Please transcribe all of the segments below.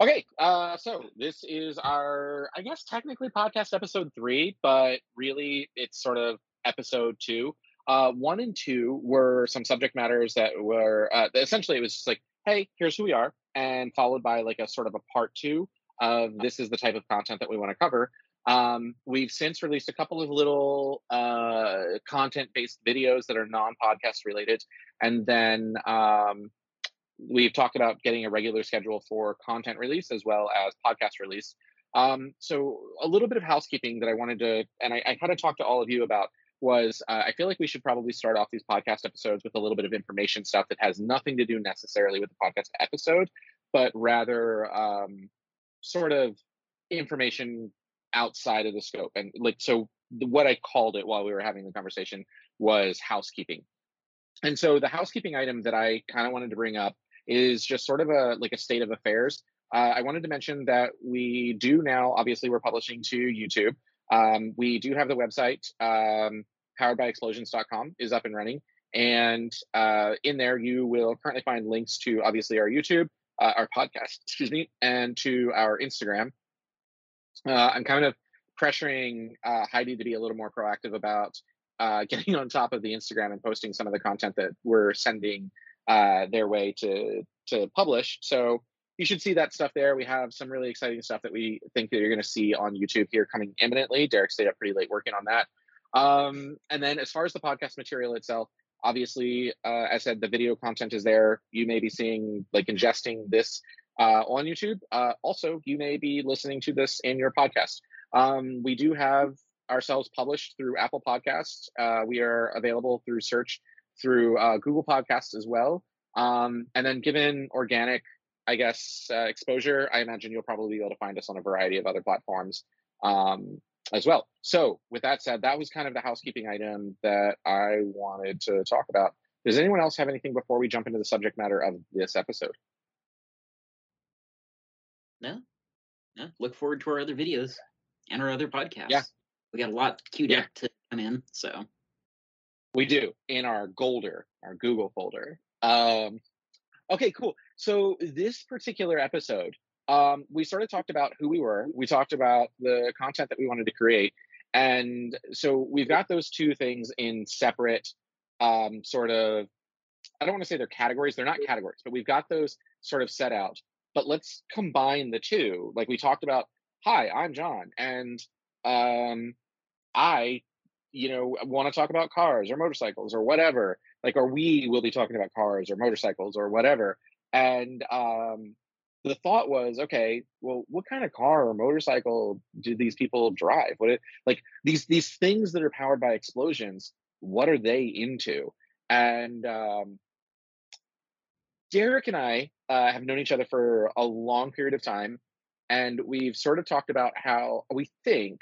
Okay, uh, so this is our, I guess, technically podcast episode three, but really it's sort of episode two. Uh, one and two were some subject matters that were uh, essentially it was just like, hey, here's who we are, and followed by like a sort of a part two of this is the type of content that we want to cover. Um, we've since released a couple of little uh, content based videos that are non podcast related. And then um, we've talked about getting a regular schedule for content release as well as podcast release. Um, so, a little bit of housekeeping that I wanted to, and I, I kind of talked to all of you about was uh, I feel like we should probably start off these podcast episodes with a little bit of information stuff that has nothing to do necessarily with the podcast episode, but rather um, sort of information outside of the scope. And like, so what I called it while we were having the conversation was housekeeping. And so the housekeeping item that I kind of wanted to bring up is just sort of a like a state of affairs. Uh, I wanted to mention that we do now, obviously, we're publishing to YouTube. Um, we do have the website, um, poweredbyexplosions.com, is up and running. And uh, in there, you will currently find links to obviously our YouTube, uh, our podcast, excuse me, and to our Instagram. Uh, I'm kind of pressuring uh, Heidi to be a little more proactive about uh, getting on top of the Instagram and posting some of the content that we're sending uh, their way to to publish. So you should see that stuff there. We have some really exciting stuff that we think that you're going to see on YouTube here coming imminently. Derek stayed up pretty late working on that. Um, and then as far as the podcast material itself, obviously, uh, as I said, the video content is there. You may be seeing like ingesting this uh, on YouTube. Uh, also, you may be listening to this in your podcast. Um, we do have ourselves published through Apple Podcasts. Uh, we are available through search through uh, Google Podcasts as well. Um, and then, given organic, I guess, uh, exposure, I imagine you'll probably be able to find us on a variety of other platforms um, as well. So, with that said, that was kind of the housekeeping item that I wanted to talk about. Does anyone else have anything before we jump into the subject matter of this episode? No, no. Look forward to our other videos and our other podcasts. Yeah, we got a lot queued yeah. up to come in. So we do in our Golder, our Google folder. Um, okay, cool. So this particular episode, um, we sort of talked about who we were. We talked about the content that we wanted to create, and so we've got those two things in separate, um, sort of. I don't want to say they're categories. They're not categories, but we've got those sort of set out. But let's combine the two. Like we talked about. Hi, I'm John, and um, I, you know, want to talk about cars or motorcycles or whatever. Like, or we will be talking about cars or motorcycles or whatever. And um, the thought was, okay, well, what kind of car or motorcycle do these people drive? What it like these these things that are powered by explosions? What are they into? And um, Derek and I uh, have known each other for a long period of time, and we've sort of talked about how we think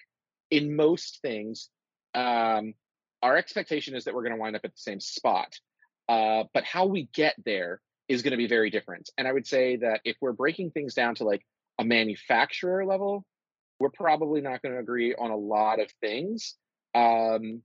in most things, um, our expectation is that we're going to wind up at the same spot. Uh, but how we get there is going to be very different. And I would say that if we're breaking things down to like a manufacturer level, we're probably not going to agree on a lot of things. Um,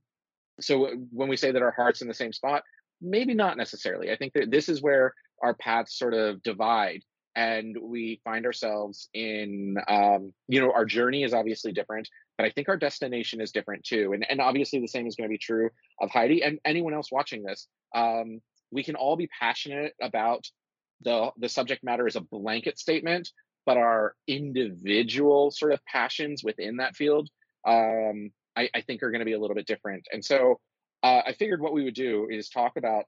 so when we say that our heart's in the same spot, maybe not necessarily. I think that this is where our paths sort of divide and we find ourselves in um, you know our journey is obviously different but i think our destination is different too and, and obviously the same is going to be true of heidi and anyone else watching this um, we can all be passionate about the the subject matter as a blanket statement but our individual sort of passions within that field um, I, I, think are going to be a little bit different and so uh, i figured what we would do is talk about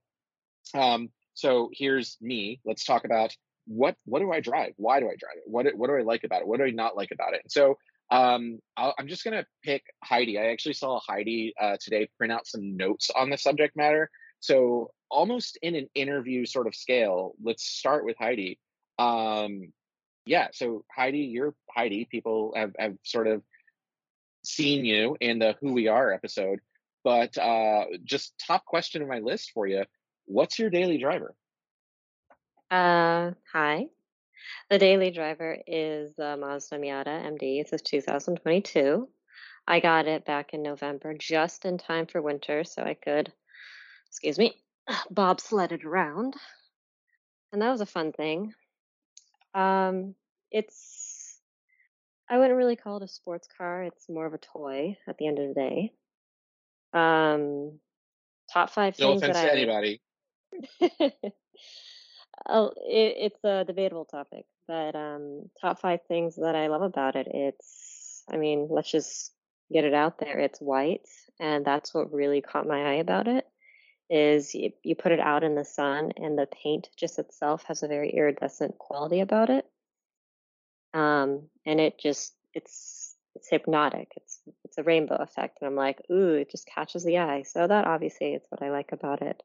um, so here's me let's talk about what what do I drive? Why do I drive it? What what do I like about it? What do I not like about it? And so um, i am just gonna pick Heidi. I actually saw Heidi uh, today print out some notes on the subject matter. So almost in an interview sort of scale, let's start with Heidi. Um, yeah, so Heidi, you're Heidi. People have, have sort of seen you in the Who We Are episode, but uh, just top question of my list for you: What's your daily driver? Uh, hi. The daily driver is the Mazda Miata ND. It's a 2022. I got it back in November, just in time for winter, so I could, excuse me, bobsled it around. And that was a fun thing. Um, it's I wouldn't really call it a sports car. It's more of a toy at the end of the day. Um, top five No things that offense to I anybody. oh, it, it's a debatable topic, but um, top five things that I love about it. It's, I mean, let's just get it out there. It's white, and that's what really caught my eye about it. Is you, you put it out in the sun, and the paint just itself has a very iridescent quality about it. Um, and it just it's it's hypnotic. It's it's a rainbow effect, and I'm like, ooh, it just catches the eye. So that obviously is what I like about it.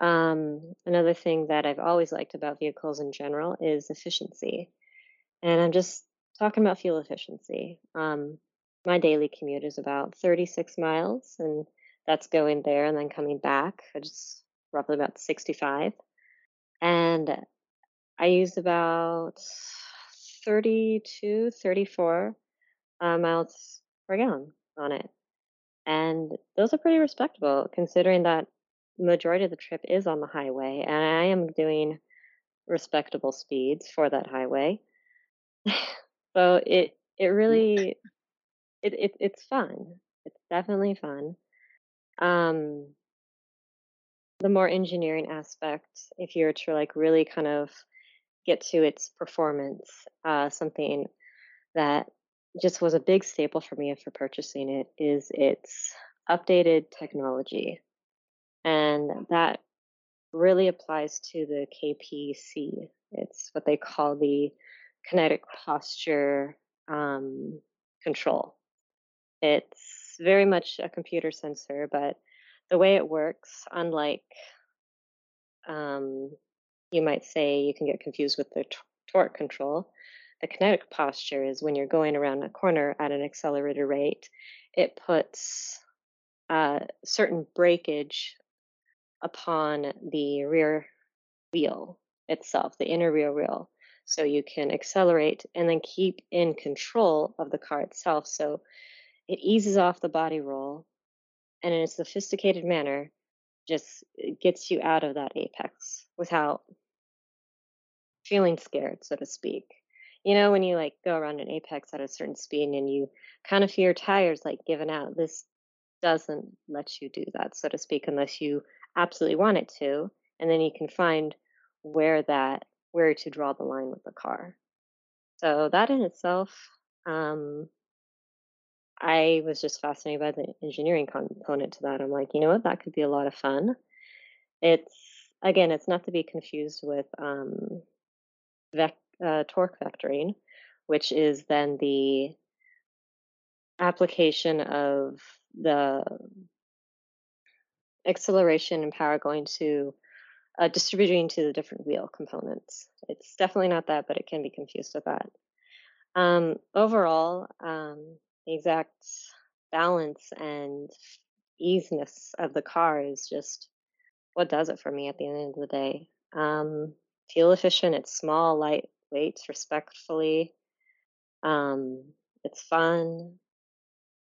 Um, another thing that I've always liked about vehicles in general is efficiency. And I'm just talking about fuel efficiency. Um, my daily commute is about 36 miles, and that's going there and then coming back, just roughly about 65. And I use about 32, 34 uh, miles per gallon on it. And those are pretty respectable considering that majority of the trip is on the highway and I am doing respectable speeds for that highway. so it it really it, it it's fun. It's definitely fun. Um the more engineering aspect, if you're to like really kind of get to its performance, uh, something that just was a big staple for me for purchasing it is its updated technology. And that really applies to the KPC. It's what they call the kinetic posture um, control. It's very much a computer sensor, but the way it works, unlike um, you might say you can get confused with the t- torque control. The kinetic posture is when you're going around a corner at an accelerated rate, it puts uh, certain breakage upon the rear wheel itself, the inner rear wheel. So you can accelerate and then keep in control of the car itself. So it eases off the body roll and in a sophisticated manner just uh, gets you out of that apex without feeling scared, so to speak. You know, when you like go around an apex at a certain speed and you kind of feel your tires like giving out, this doesn't let you do that, so to speak, unless you absolutely want it to. And then you can find where that, where to draw the line with the car. So that in itself, um, I was just fascinated by the engineering component to that. I'm like, you know what, that could be a lot of fun. It's again, it's not to be confused with um, vec- uh, torque vectoring, which is then the application of the acceleration and power going to uh, distributing to the different wheel components. It's definitely not that, but it can be confused with that. Um, overall, um, the exact balance and easiness of the car is just what does it for me at the end of the day. Um, fuel efficient, it's small, lightweight, respectfully. Um, it's fun.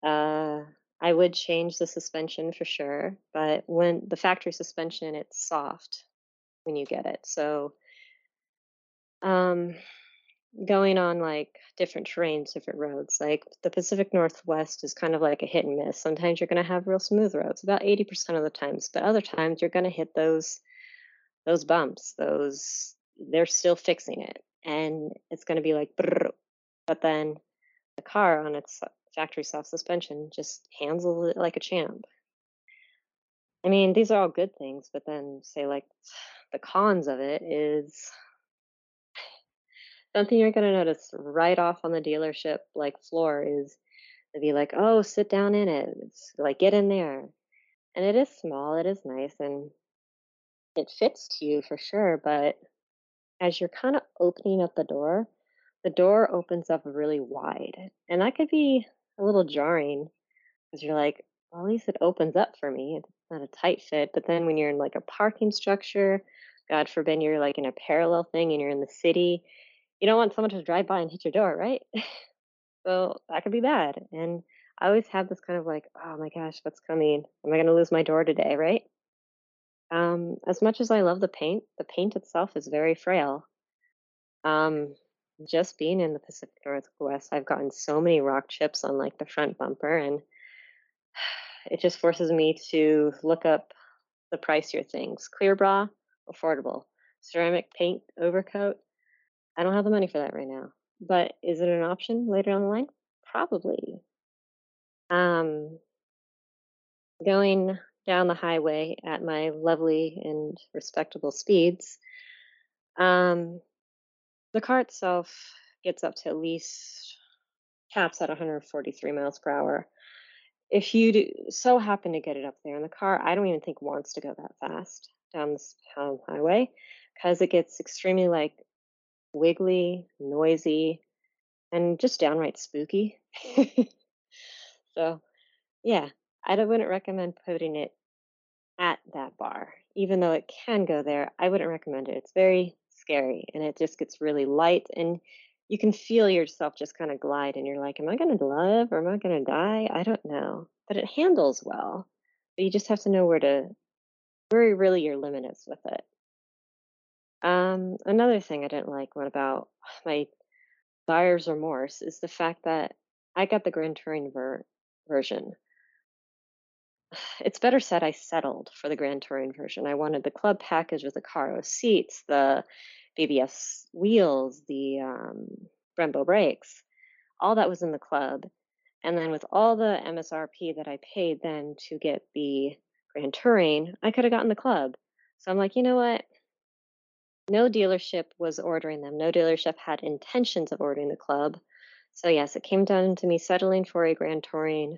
Uh, I would change the suspension for sure, but when the factory suspension, it's soft when you get it. So, um, going on like different terrains, different roads, like the Pacific Northwest is kind of like a hit and miss. Sometimes you're going to have real smooth roads, about 80% of the times, but other times you're going to hit those those bumps, those they're still fixing it and it's going to be like but then the car on its factory soft suspension just handles it like a champ. I mean, these are all good things, but then say like the cons of it is something you're going to notice right off on the dealership like floor is to be like, "Oh, sit down in it." It's like get in there. And it is small, it is nice and it fits to you for sure, but as you're kind of opening up the door, the door opens up really wide. And that could be a little jarring because you're like, well, at least it opens up for me. It's not a tight fit. But then when you're in like a parking structure, God forbid you're like in a parallel thing and you're in the city, you don't want someone to drive by and hit your door, right? so that could be bad. And I always have this kind of like, oh my gosh, what's coming? Am I going to lose my door today, right? Um, as much as I love the paint, the paint itself is very frail. Um, just being in the Pacific Northwest, I've gotten so many rock chips on like the front bumper, and it just forces me to look up the pricier things. Clear bra, affordable. Ceramic paint overcoat, I don't have the money for that right now. But is it an option later on the line? Probably. Um, going down the highway at my lovely and respectable speeds, um, the car itself gets up to at least caps at 143 miles per hour. If you do, so happen to get it up there, and the car I don't even think wants to go that fast down this highway because it gets extremely like wiggly, noisy, and just downright spooky. so, yeah, I wouldn't recommend putting it at that bar. Even though it can go there, I wouldn't recommend it. It's very scary and it just gets really light and you can feel yourself just kind of glide and you're like, am I going to live or am I going to die? I don't know. But it handles well. But you just have to know where to, where really your limit is with it. Um, another thing I didn't like about my buyer's remorse is the fact that I got the Grand Touring ver- version. It's better said I settled for the Grand Touring version. I wanted the club package with the Caro seats, the BBS wheels, the um, Brembo brakes. All that was in the club. And then with all the MSRP that I paid then to get the Grand Touring, I could have gotten the club. So I'm like, you know what? No dealership was ordering them. No dealership had intentions of ordering the club. So yes, it came down to me settling for a Grand Touring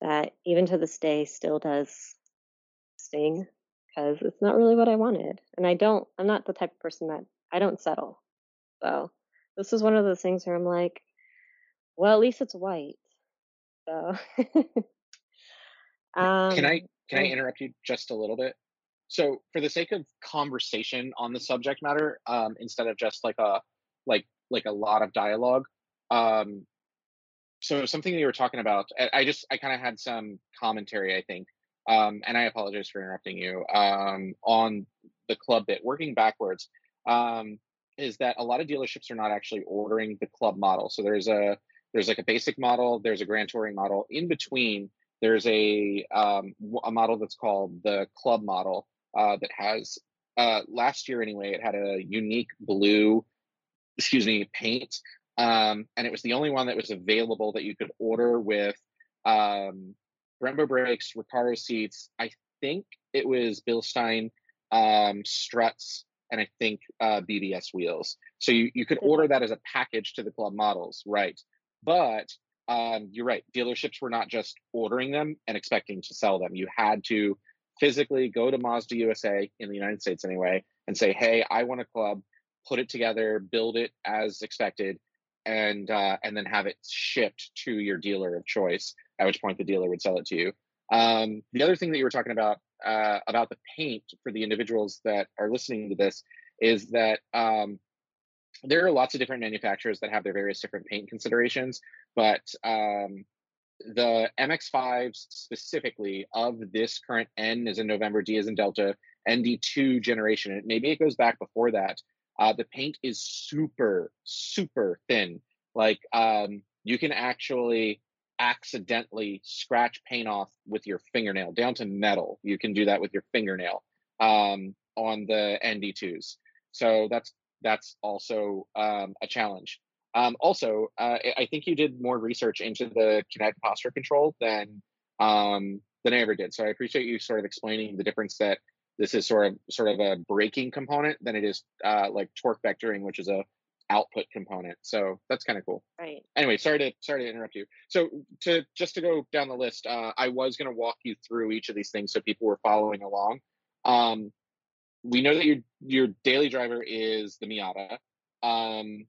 That even to this day still does sting because it's not really what I wanted. And I don't, I'm not the type of person that I don't settle. So this is one of those things where I'm like, well, at least it's white. So, um, can I can I interrupt you just a little bit? So, for the sake of conversation on the subject matter, um, instead of just like a like like a lot of dialogue, um, so something you were talking about, I, I just I kind of had some commentary, I think, um, and I apologize for interrupting you um, on the club bit. Working backwards, um, is that a lot of dealerships are not actually ordering the club model. So there's a there's like a basic model, there's a Grand Touring model. In between, there's a um, a model that's called the club model uh, that has uh, last year anyway. It had a unique blue, excuse me, paint, um, and it was the only one that was available that you could order with um, Brembo brakes, Recaro seats. I think it was Bilstein um, struts, and I think uh, BBS wheels. So you, you could order that as a package to the club models, right? But um, you're right. Dealerships were not just ordering them and expecting to sell them. You had to physically go to Mazda USA in the United States anyway and say, "Hey, I want a club." Put it together, build it as expected, and uh, and then have it shipped to your dealer of choice. At which point the dealer would sell it to you. Um, the other thing that you were talking about uh, about the paint for the individuals that are listening to this is that um, there are lots of different manufacturers that have their various different paint considerations, but um, the MX5s specifically of this current N is in November, D is in Delta, ND2 generation, maybe it goes back before that. Uh, the paint is super, super thin. Like um, you can actually accidentally scratch paint off with your fingernail down to metal. You can do that with your fingernail um, on the ND2s. So that's that's also um, a challenge. Um, also, uh, I think you did more research into the kinetic posture control than um, than I ever did. So I appreciate you sort of explaining the difference that this is sort of sort of a braking component than it is uh, like torque vectoring, which is a output component. So that's kind of cool. Right. Anyway, sorry to sorry to interrupt you. So to just to go down the list, uh, I was going to walk you through each of these things so people were following along. Um, we know that your your daily driver is the Miata, um,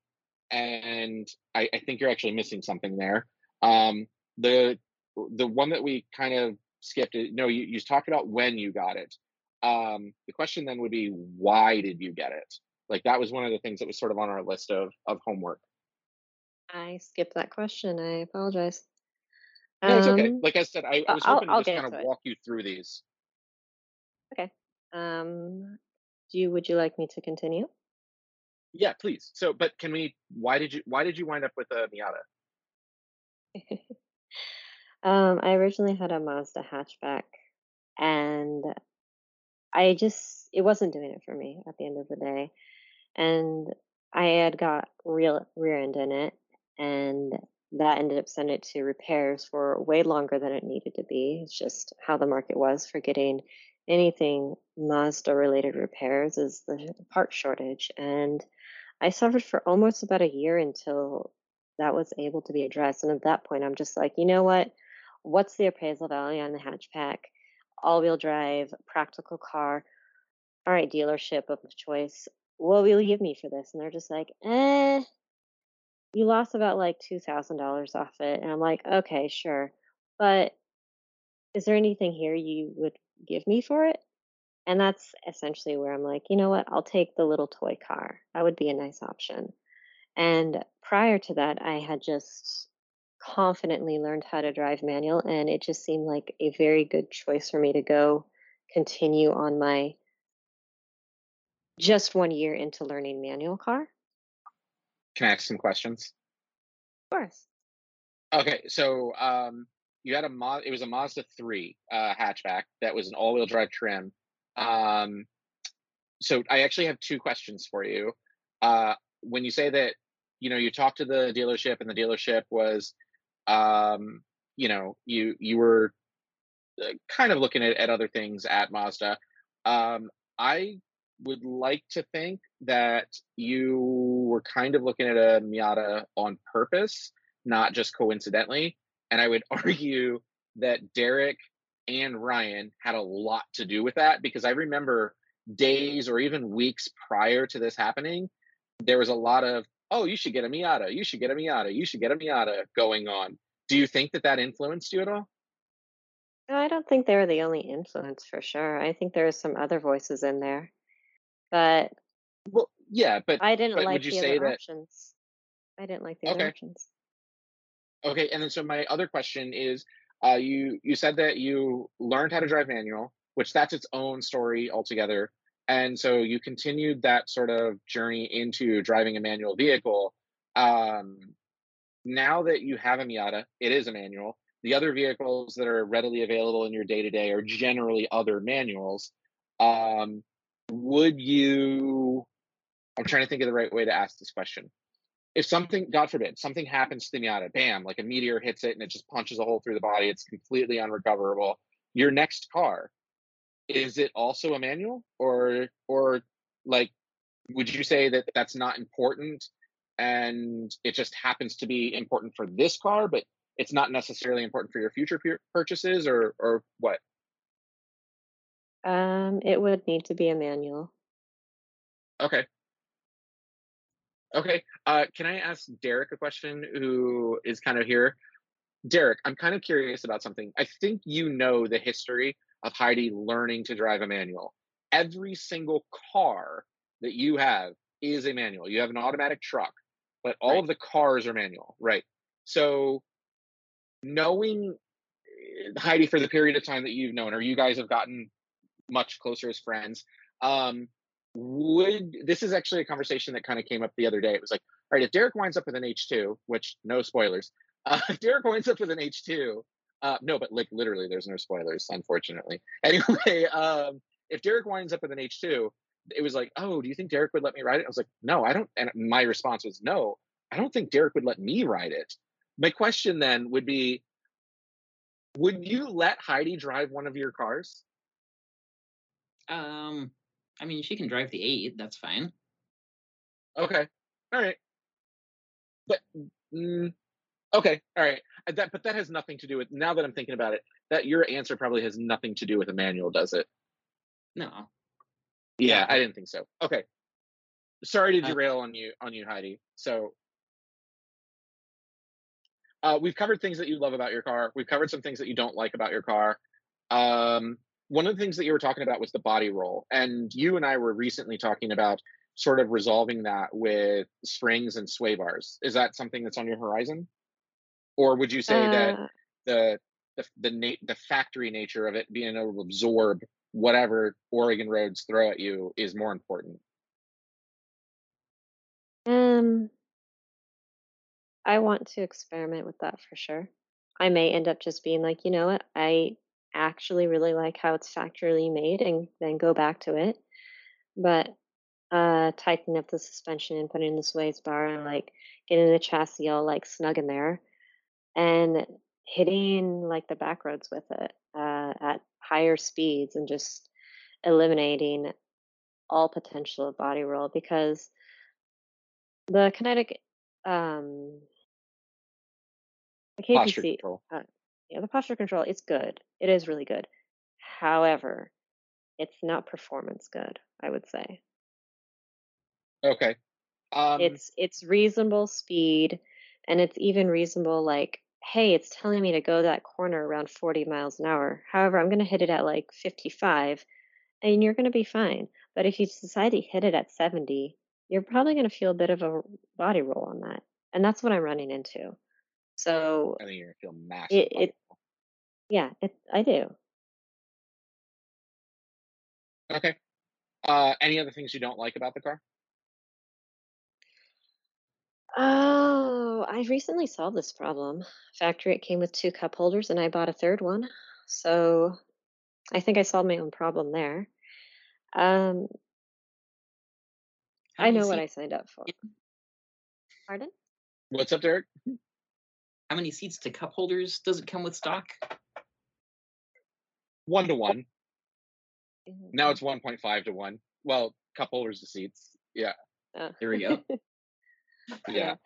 and I, I, think you're actually missing something there. Um, the the one that we kind of skipped. No, you, you talked about when you got it. Um, the question then would be, why did you get it? Like that was one of the things that was sort of on our list of of homework. I skipped that question. I apologize. No, it's okay. Um, like I said, I, I was hoping I'll, to just kind of walk you through these. Okay. Um, do you would you like me to continue? Yeah, please. So, but can we? Why did you? Why did you wind up with a Miata? Um, I originally had a Mazda hatchback, and I just it wasn't doing it for me at the end of the day. And I had got real rear end in it, and that ended up sending it to repairs for way longer than it needed to be. It's just how the market was for getting anything Mazda related repairs is the part shortage. And I suffered for almost about a year until that was able to be addressed. And at that point, I'm just like, you know what? What's the appraisal value on the hatchback? All wheel drive, practical car. All right, dealership of choice. What will you give me for this? And they're just like, eh, you lost about like $2,000 off it. And I'm like, okay, sure. But is there anything here you would give me for it? And that's essentially where I'm like, you know what? I'll take the little toy car. That would be a nice option. And prior to that, I had just confidently learned how to drive manual, and it just seemed like a very good choice for me to go continue on my just one year into learning manual car. Can I ask some questions? Of course. Okay, so um, you had a Mo- it was a Mazda three uh, hatchback that was an all wheel drive trim. Um, so I actually have two questions for you. Uh, when you say that, you know, you talked to the dealership and the dealership was, um, you know, you you were uh, kind of looking at, at other things at Mazda. Um, I would like to think that you were kind of looking at a Miata on purpose, not just coincidentally. And I would argue that Derek and Ryan had a lot to do with that because I remember days or even weeks prior to this happening, there was a lot of, oh, you should get a Miata, you should get a Miata, you should get a Miata going on. Do you think that that influenced you at all? I don't think they were the only influence for sure. I think there are some other voices in there, but Well, yeah, but I didn't but like the other that options. I didn't like the other options. okay, and then so my other question is, uh, you you said that you learned how to drive manual, which that's its own story altogether, and so you continued that sort of journey into driving a manual vehicle. Um, now that you have a Miata, it is a manual. The other vehicles that are readily available in your day to day are generally other manuals. Um, would you? I'm trying to think of the right way to ask this question. If something, God forbid, something happens to the Miata, bam, like a meteor hits it and it just punches a hole through the body, it's completely unrecoverable. Your next car, is it also a manual, or or like, would you say that that's not important and it just happens to be important for this car, but it's not necessarily important for your future purchases, or or what? Um, it would need to be a manual. Okay, okay. Uh, can I ask Derek a question, who is kind of here? Derek, I'm kind of curious about something. I think you know the history of Heidi learning to drive a manual. Every single car that you have is a manual. You have an automatic truck, but all Right. of the cars are manual, right? So knowing eh, Heidi for the period of time that you've known her, you guys have gotten much closer as friends. Um, would this is actually a conversation that kind of came up the other day. It was like, all right, if Derek winds up with an H2, which no spoilers, uh, if Derek winds up with an H2, uh, no, but like literally, there's no spoilers, unfortunately. Anyway, um, if Derek winds up with an H2, it was like, oh, do you think Derek would let me ride it? I was like, no, I don't. And my response was, no, I don't think Derek would let me ride it. My question then would be, would you let Heidi drive one of your cars? Um, I mean, she can drive the eight. That's fine. Okay, all right, but mm, okay, all right. Uh, That, but that has nothing to do with. Now that I'm thinking about it, that your answer probably has nothing to do with a manual, does it? No. Yeah, Yeah. I didn't think so. Okay, sorry to Uh, derail on you, on you, Heidi. So uh, we've covered things that you love about your car. We've covered some things that you don't like about your car. Um, one of the things that you were talking about was the body roll, and you and I were recently talking about sort of resolving that with springs and sway bars. Is that something that's on your horizon, or would you say that Uh, the the the, na- the factory nature of it being able to absorb whatever Oregon roads throw at you is more important? Um, I want to experiment with that for sure. I may end up just being like, you know what, I actually really like how it's factory made and then go back to it. But uh tightening up the suspension and putting in the sway bar and like getting the chassis all like snug in there and hitting like the back roads with it uh, at higher speeds and just eliminating all potential of body roll because the kinetic um the Posture KPC control. uh, yeah the posture control it's good it is really good however it's not performance good I would say Okay. Um, it's it's reasonable speed and it's even reasonable like hey it's telling me to go that corner around 40 miles an hour however i'm going to hit it at like 55 and you're going to be fine but if you decide to hit it at 70 you're probably going to feel a bit of a body roll on that and that's what i'm running into so I think you're gonna feel massive. it, it yeah it, i do. Okay. Uh, any other things you don't like about the car? Oh i recently solved this problem factory it came with two cup holders and i bought a third one so i think i solved my own problem there um How I know what I signed up for. Pardon? What's up, Derek? How many seats to cup holders does it come with stock? One to one. Mhm. Now it's one point five to one. Well, cup holders to seats. Yeah. Oh. There we go. Yeah.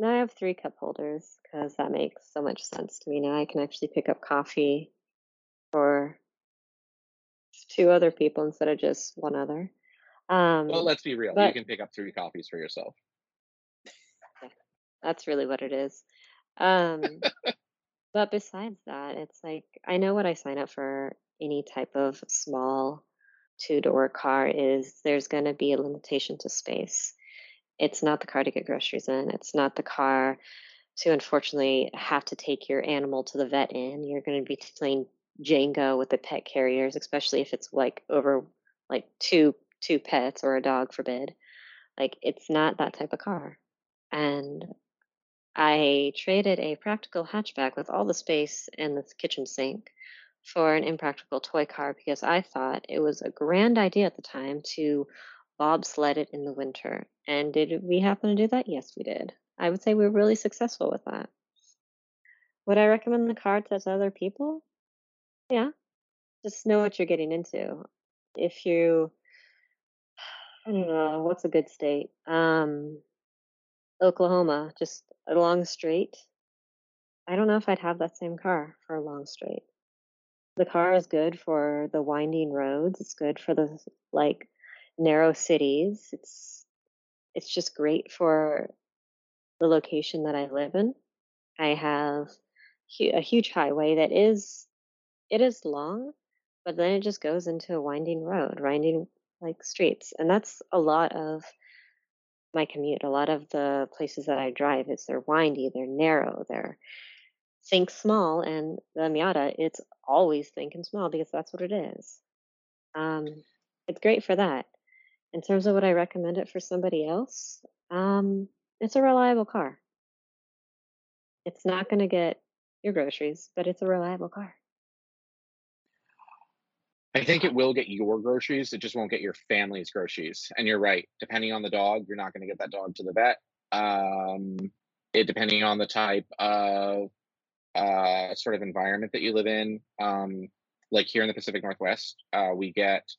Now I have three cup holders because that makes so much sense to me. Now I can actually pick up coffee for two other people instead of just one other. Um, Well, let's be real. you can pick up three copies for yourself. that's really what it is. Um, but besides that, it's like I know what I sign up for any type of small two door car is there's going to be a limitation to space. It's not the car to get groceries in. It's not the car to unfortunately have to take your animal to the vet in. You're going to be playing Jenga with the pet carriers, especially if it's like over like two two pets or a dog forbid. Like it's not that type of car. And I traded a practical hatchback with all the space and the kitchen sink for an impractical toy car because I thought it was a grand idea at the time to bobsled it in the winter. And did we happen to do that? Yes, we did. I would say we were really successful with that. Would I recommend the car to other people? Yeah, just know what you're getting into. If you, I don't know, what's a good state? Um, Oklahoma, just a long straight. I don't know if I'd have that same car for a long straight. The car is good for the winding roads. It's good for the like narrow cities. It's it's just great for the location that I live in. I have a huge highway that is it is long, but then it just goes into a winding road, winding like streets, and that's a lot of my commute. A lot of the places that I drive is they're windy, they're narrow, they're think small, and the Miata it's always thinking small because that's what it is. Um, it's great for that. In terms of what I recommend it for somebody else, um, it's a reliable car. It's not going to get your groceries, but it's a reliable car. I think it will get your groceries. It just won't get your family's groceries. And you're right. Depending on the dog, you're not going to get that dog to the vet. Um, it depending on the type of uh, sort of environment that you live in. Um, like here in the Pacific Northwest, uh, we get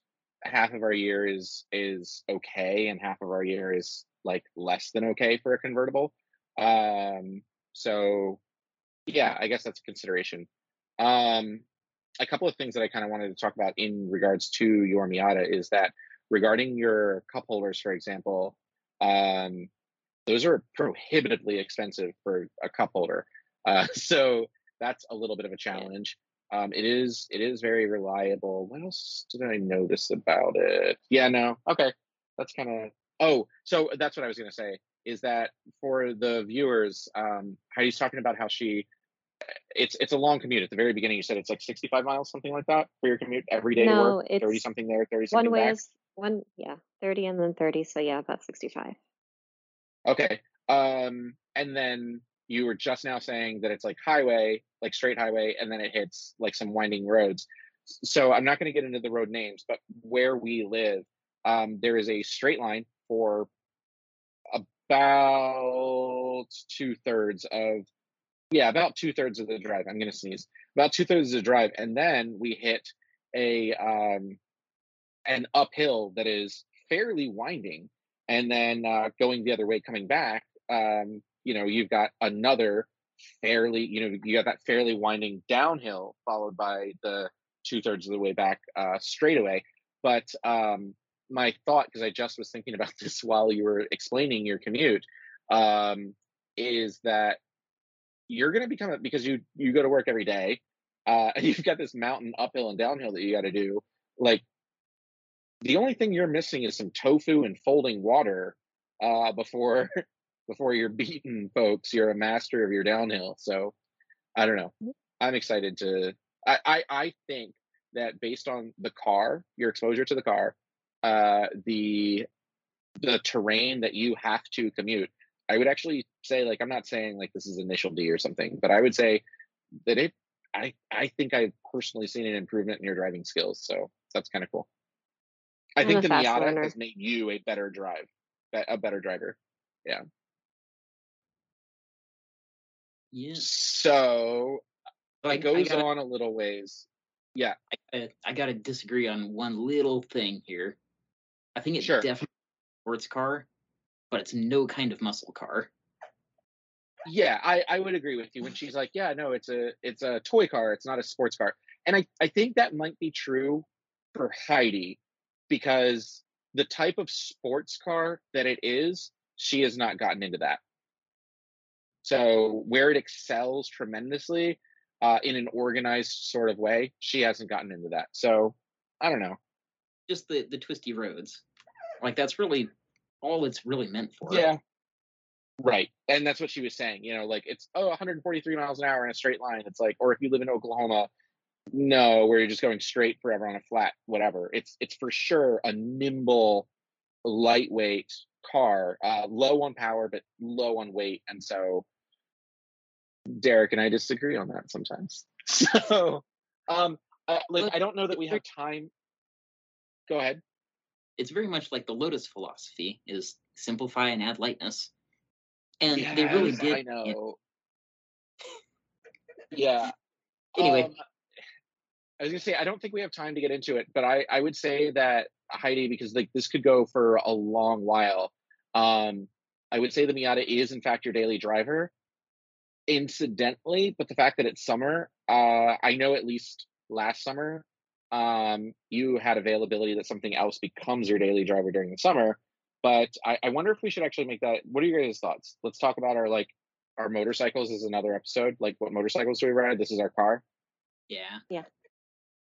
half of our year is is okay, and half of our year is like less than okay for a convertible. Um, so yeah, I guess that's a consideration. Um, a couple of things that I kind of wanted to talk about in regards to your Miata is that regarding your cup holders, for example, um, those are prohibitively expensive for a cup holder. Uh, so that's a little bit of a challenge. Um, it is it is very reliable. What else did I notice about it? Yeah, no, okay, that's kind of. Oh, so that's what I was gonna say. Is that for the viewers? Um, Heidi's talking about how she it's it's a long commute. At the very beginning, you said it's like 65 miles, something like that, for your commute every day to No, work. 30 something there, 30 something one way back. is one, yeah, 30 and then 30. So yeah, about 65. Okay. Um, and then you were just now saying that it's like highway, like straight highway, and then it hits like some winding roads. So I'm not going to get into the road names, but where we live, um, there is a straight line for about two thirds of, yeah, about two thirds of the drive. I'm going to sneeze. About two thirds of the drive, and then we hit a um, an uphill that is fairly winding, and then uh, going the other way coming back. Um, you know, you've got another fairly, you know, you got that fairly winding downhill followed by the two thirds of the way back uh, straightaway. But um, my thought, because I just was thinking about this while you were explaining your commute, um, is that you're going to become because you you go to work every day, uh, and you've got this mountain uphill and downhill that you got to do. Like the only thing you're missing is some tofu and folding water uh, before before you're beating folks. You're a master of your downhill. So I don't know. I'm excited to. I I, I think that based on the car, your exposure to the car, uh, the the terrain that you have to commute, I would actually say like I'm not saying like this is initial D or something, but I would say that it. I I think I've personally seen an improvement in your driving skills, so that's kind of cool. I I'm think the Miata learner. has made you a better drive, a better driver. Yeah. Yeah. So I, it I goes gotta, on a little ways. Yeah, I, I gotta disagree on one little thing here. I think it's Sure. definitely a sports car, but it's no kind of muscle car. yeah, I, I would agree with you when she's like, yeah, no, it's a it's a toy car, it's not a sports car, and I I think that might be true for Heidi because the type of sports car that it is, she has not gotten into that. So where it excels tremendously uh, in an organized sort of way, she hasn't gotten into that. So I don't know. Just the the twisty roads. Like that's really all it's really meant for. Yeah. Right. And that's what she was saying. You know, like it's, oh, 143 miles an hour in a straight line. It's like, or if you live in Oklahoma, no, where you're just going straight forever on a flat, whatever. It's, it's for sure a nimble, lightweight car, uh, low on power, but low on weight. And so Derek and I disagree on that sometimes. So, um, uh, like, I don't know that we have time. Go ahead. It's very much like the Lotus philosophy is simplify and add lightness. And they really did. I in- know. Yeah. Anyway. Um, I was gonna say I don't think we have time to get into it, but I I would say that Heidi because like this could go for a long while. Um, I would say the Miata is in fact your daily driver. Incidentally, but the fact that it's summer, uh, I know at least last summer, um, you had availability that something else becomes your daily driver during the summer. But I, I wonder if we should actually make that. What are your guys' thoughts? Let's talk about our like our motorcycles is another episode. Like what motorcycles do we ride? This is our car. Yeah. Yeah.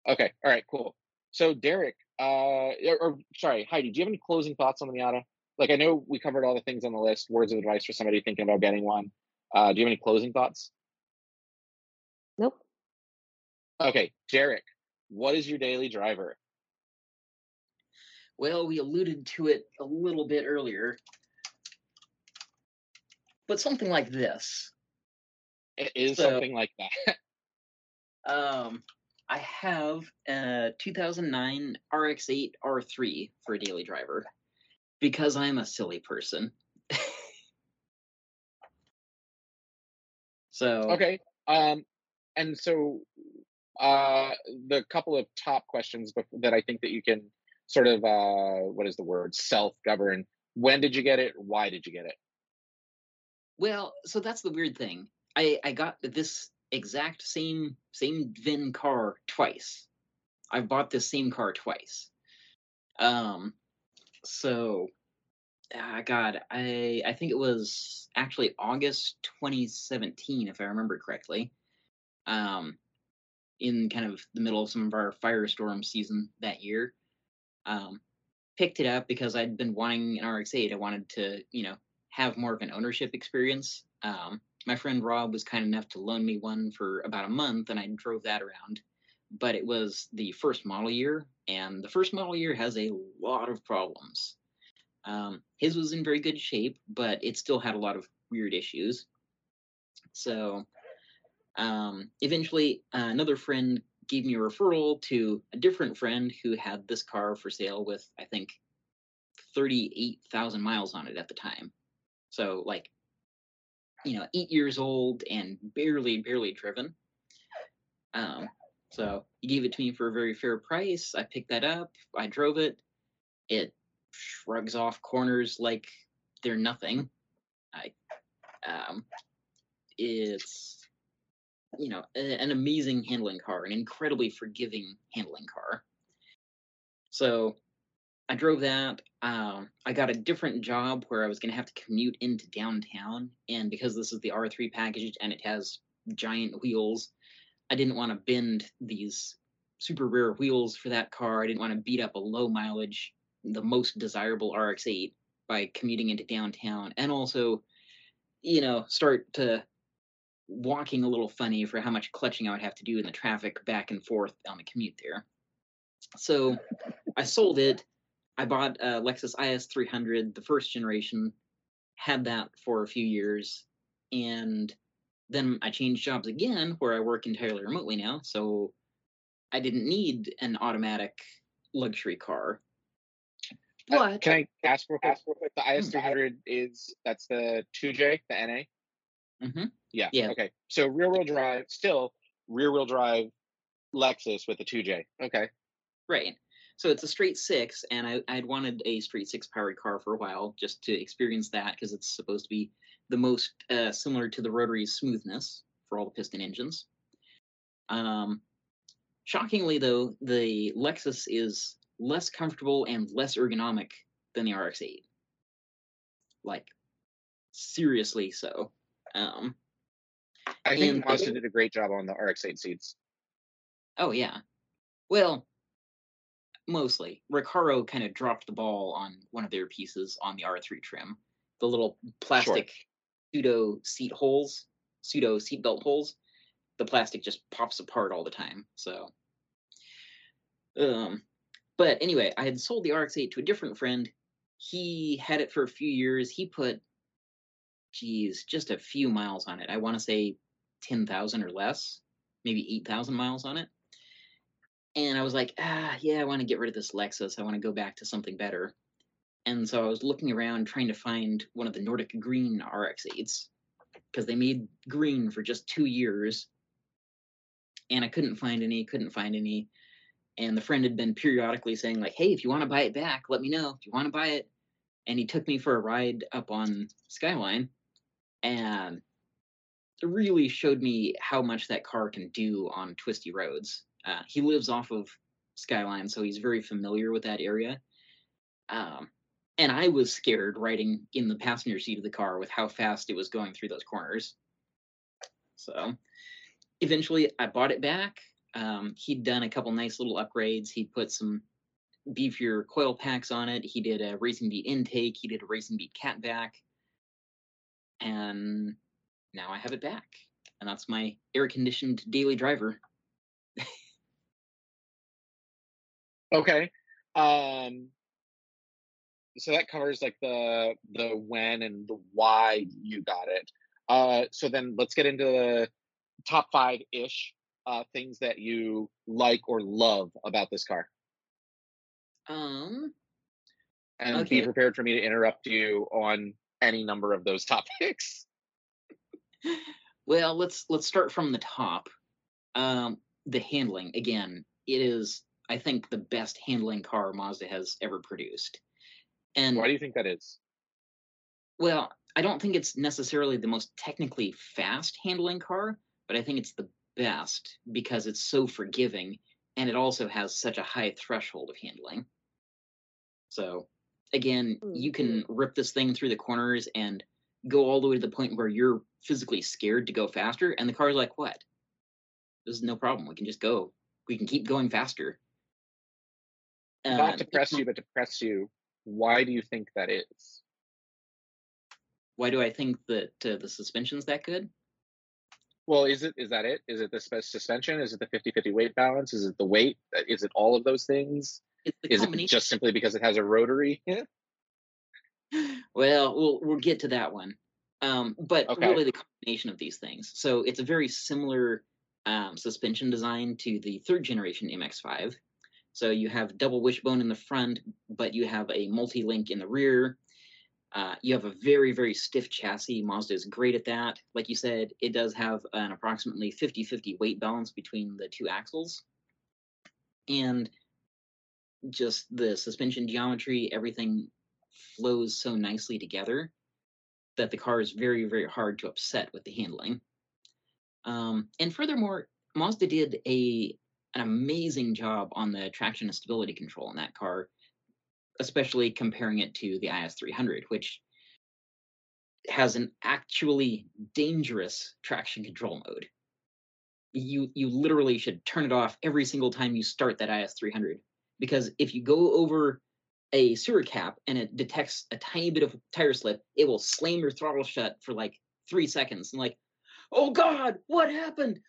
Okay. All right. Cool. So Derek, uh, or, or sorry, Heidi, do you have any closing thoughts on the Miata? Like I know we covered all the things on the list. Words of advice for somebody thinking about getting one. Uh, do you have any closing thoughts? Nope. Okay, Derek, what is your daily driver? Well, we alluded to it a little bit earlier. But something like this. It is So- something like that. Um, I have a 2009 RX-8 R3 for a daily driver because I'm a silly person. So okay. Um, and so uh, the couple of top questions that I think that you can sort of uh, what is the word self govern. When did you get it? Why did you get it? Well, so that's the weird thing. I I got this exact same same VIN car twice. I've bought this same car twice. Um, so, ah, God, I I think it was actually August 2017, if I remember correctly. Um, in kind of the middle of some of our firestorm season that year. Um, picked it up because I'd been wanting an RX-8. I wanted to, you know, have more of an ownership experience. Um, my friend Rob was kind enough to loan me one for about a month, and I drove that around. But it was the first model year, and the first model year has a lot of problems. Um, his was in very good shape, but it still had a lot of weird issues. So um, eventually, uh, another friend gave me a referral to a different friend who had this car for sale with, I think, 38,000 miles on it at the time. So, like, you know, eight years old and barely, barely driven. Um, so he gave it to me for a very fair price. I picked that up. I drove it. It shrugs off corners like they're nothing. I, um, it's you know a, an amazing handling car, an incredibly forgiving handling car. So I drove that. Um, I got a different job where I was going to have to commute into downtown, and because this is the R3 package and it has giant wheels, I didn't want to bend these super rare wheels for that car. I didn't want to beat up a low mileage, the most desirable RX-8 by commuting into downtown, and also, you know, start to walking a little funny for how much clutching I would have to do in the traffic back and forth on the commute there. So I sold it. I bought a Lexus IS 300, the first generation, had that for a few years, and then I changed jobs again where I work entirely remotely now. So I didn't need an automatic luxury car. Uh, uh, can I ask real quick? The IS 300 is that's the 2J, the NA. Mm-hmm. Yeah. Yeah. Okay. So rear wheel drive, still rear wheel drive Lexus with the 2J. Okay. Right. So it's a straight six, and I, I'd wanted a straight six powered car for a while just to experience that because it's supposed to be the most uh, similar to the rotary smoothness for all the piston engines. Um, shockingly, though, the Lexus is less comfortable and less ergonomic than the RX-8. Like, seriously so. Um, I think Mazda did a great job on the RX-8 seats. Oh yeah, well, mostly. Recaro kind of dropped the ball on one of their pieces on the R3 trim, the little plastic sure. pseudo seat holes, pseudo seatbelt holes. The plastic just pops apart all the time. So, um, but anyway, I had sold the RX-8 to a different friend. He had it for a few years. He put geez, just a few miles on it. I want to say 10,000 or less, maybe 8,000 miles on it. And I was like, ah, yeah, I want to get rid of this Lexus. I want to go back to something better. And so I was looking around trying to find one of the Nordic Green RX-8s because they made green for just two years. And I couldn't find any, couldn't find any. And the friend had been periodically saying, like, hey, if you want to buy it back, let me know. If you want to buy it. And he took me for a ride up on Skyline and really showed me how much that car can do on twisty roads. Uh, he lives off of Skyline, so he's very familiar with that area. Um, and I was scared riding in the passenger seat of the car with how fast it was going through those corners. So eventually I bought it back. Um, he'd done a couple nice little upgrades. He put some beefier coil packs on it. He did a Racing Beat intake. He did a Racing Beat catback and now I have it back. And that's my air conditioned daily driver. okay. Um so that covers like the the when and the why you got it. Uh so then let's get into the top 5 ish uh things that you like or love about this car. Um and okay. be prepared for me to interrupt you on any number of those topics. Well, let's let's start from the top. Um, the handling again, it is I think the best handling car Mazda has ever produced. And why do you think that is? Well, I don't think it's necessarily the most technically fast handling car, but I think it's the best because it's so forgiving and it also has such a high threshold of handling. So again, you can rip this thing through the corners and go all the way to the point where you're physically scared to go faster, and the car's like, "What? This is no problem. We can just go. We can keep going faster." Not to press you, but to press you. Why do you think that is? Why do I think that uh, the suspension's that good? Well, is it is that it? Is it the suspension? Is it the 50-50 weight balance? Is it the weight? Is it all of those things? Is it just simply because it has a rotary? Yeah. Well, we'll we'll get to that one. Um, but Okay. really, the combination of these things. So it's a very similar um, suspension design to the third generation MX5. So you have double wishbone in the front, but you have a multi-link in the rear. Uh, you have a very very stiff chassis. Mazda is great at that. Like you said, it does have an approximately 50-50 weight balance between the two axles, and just the suspension geometry, everything flows so nicely together that the car is very, very hard to upset with the handling. Um, and furthermore, Mazda did a an amazing job on the traction and stability control in that car, especially comparing it to the IS300, which has an actually dangerous traction control mode. You you literally should turn it off every single time you start that IS300 because if you go over a sewer cap and it detects a tiny bit of tire slip, it will slam your throttle shut for like three seconds and like, oh god, what happened?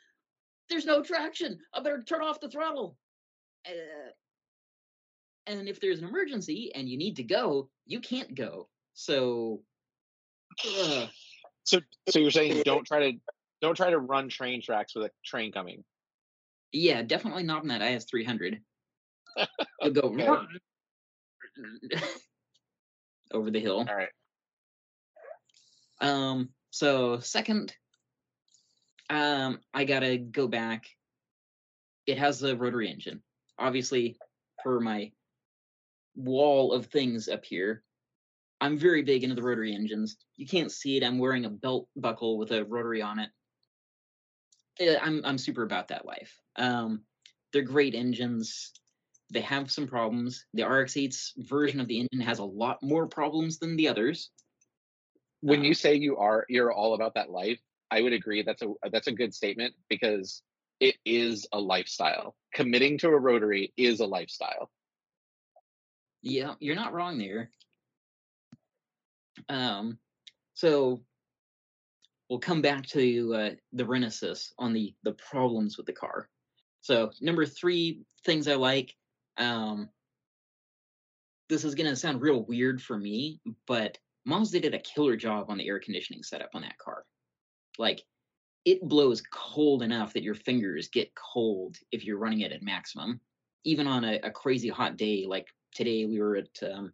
There's no traction. I better turn off the throttle. Uh, and if there's an emergency and you need to go, you can't go. So, ugh. So so you're saying don't try to don't try to run train tracks with a train coming. yeah, definitely not in that IS300. You'll go Okay. "Run." over the hill. All right. Um, so second, um, I gotta go back. It has the rotary engine. Obviously, for my wall of things up here, I'm very big into the rotary engines. You can't see it. I'm wearing a belt buckle with a rotary on it. Eh, I'm I'm super about that life. Um, they're great engines. They have some problems. The RX-8's version of the engine has a lot more problems than the others. When Um, you say you are you're all about that life, I would agree that's a that's a good statement because it is a lifestyle. Committing to a rotary is a lifestyle. Yeah, you're not wrong there. Um, so we'll come back to uh, the Renesis on the the problems with the car. So number three things I like. Um, this is gonna sound real weird for me, but Mazda did a killer job on the air conditioning setup on that car. Like, it blows cold enough that your fingers get cold if you're running it at maximum. Even on a, a crazy hot day like today, we were at um,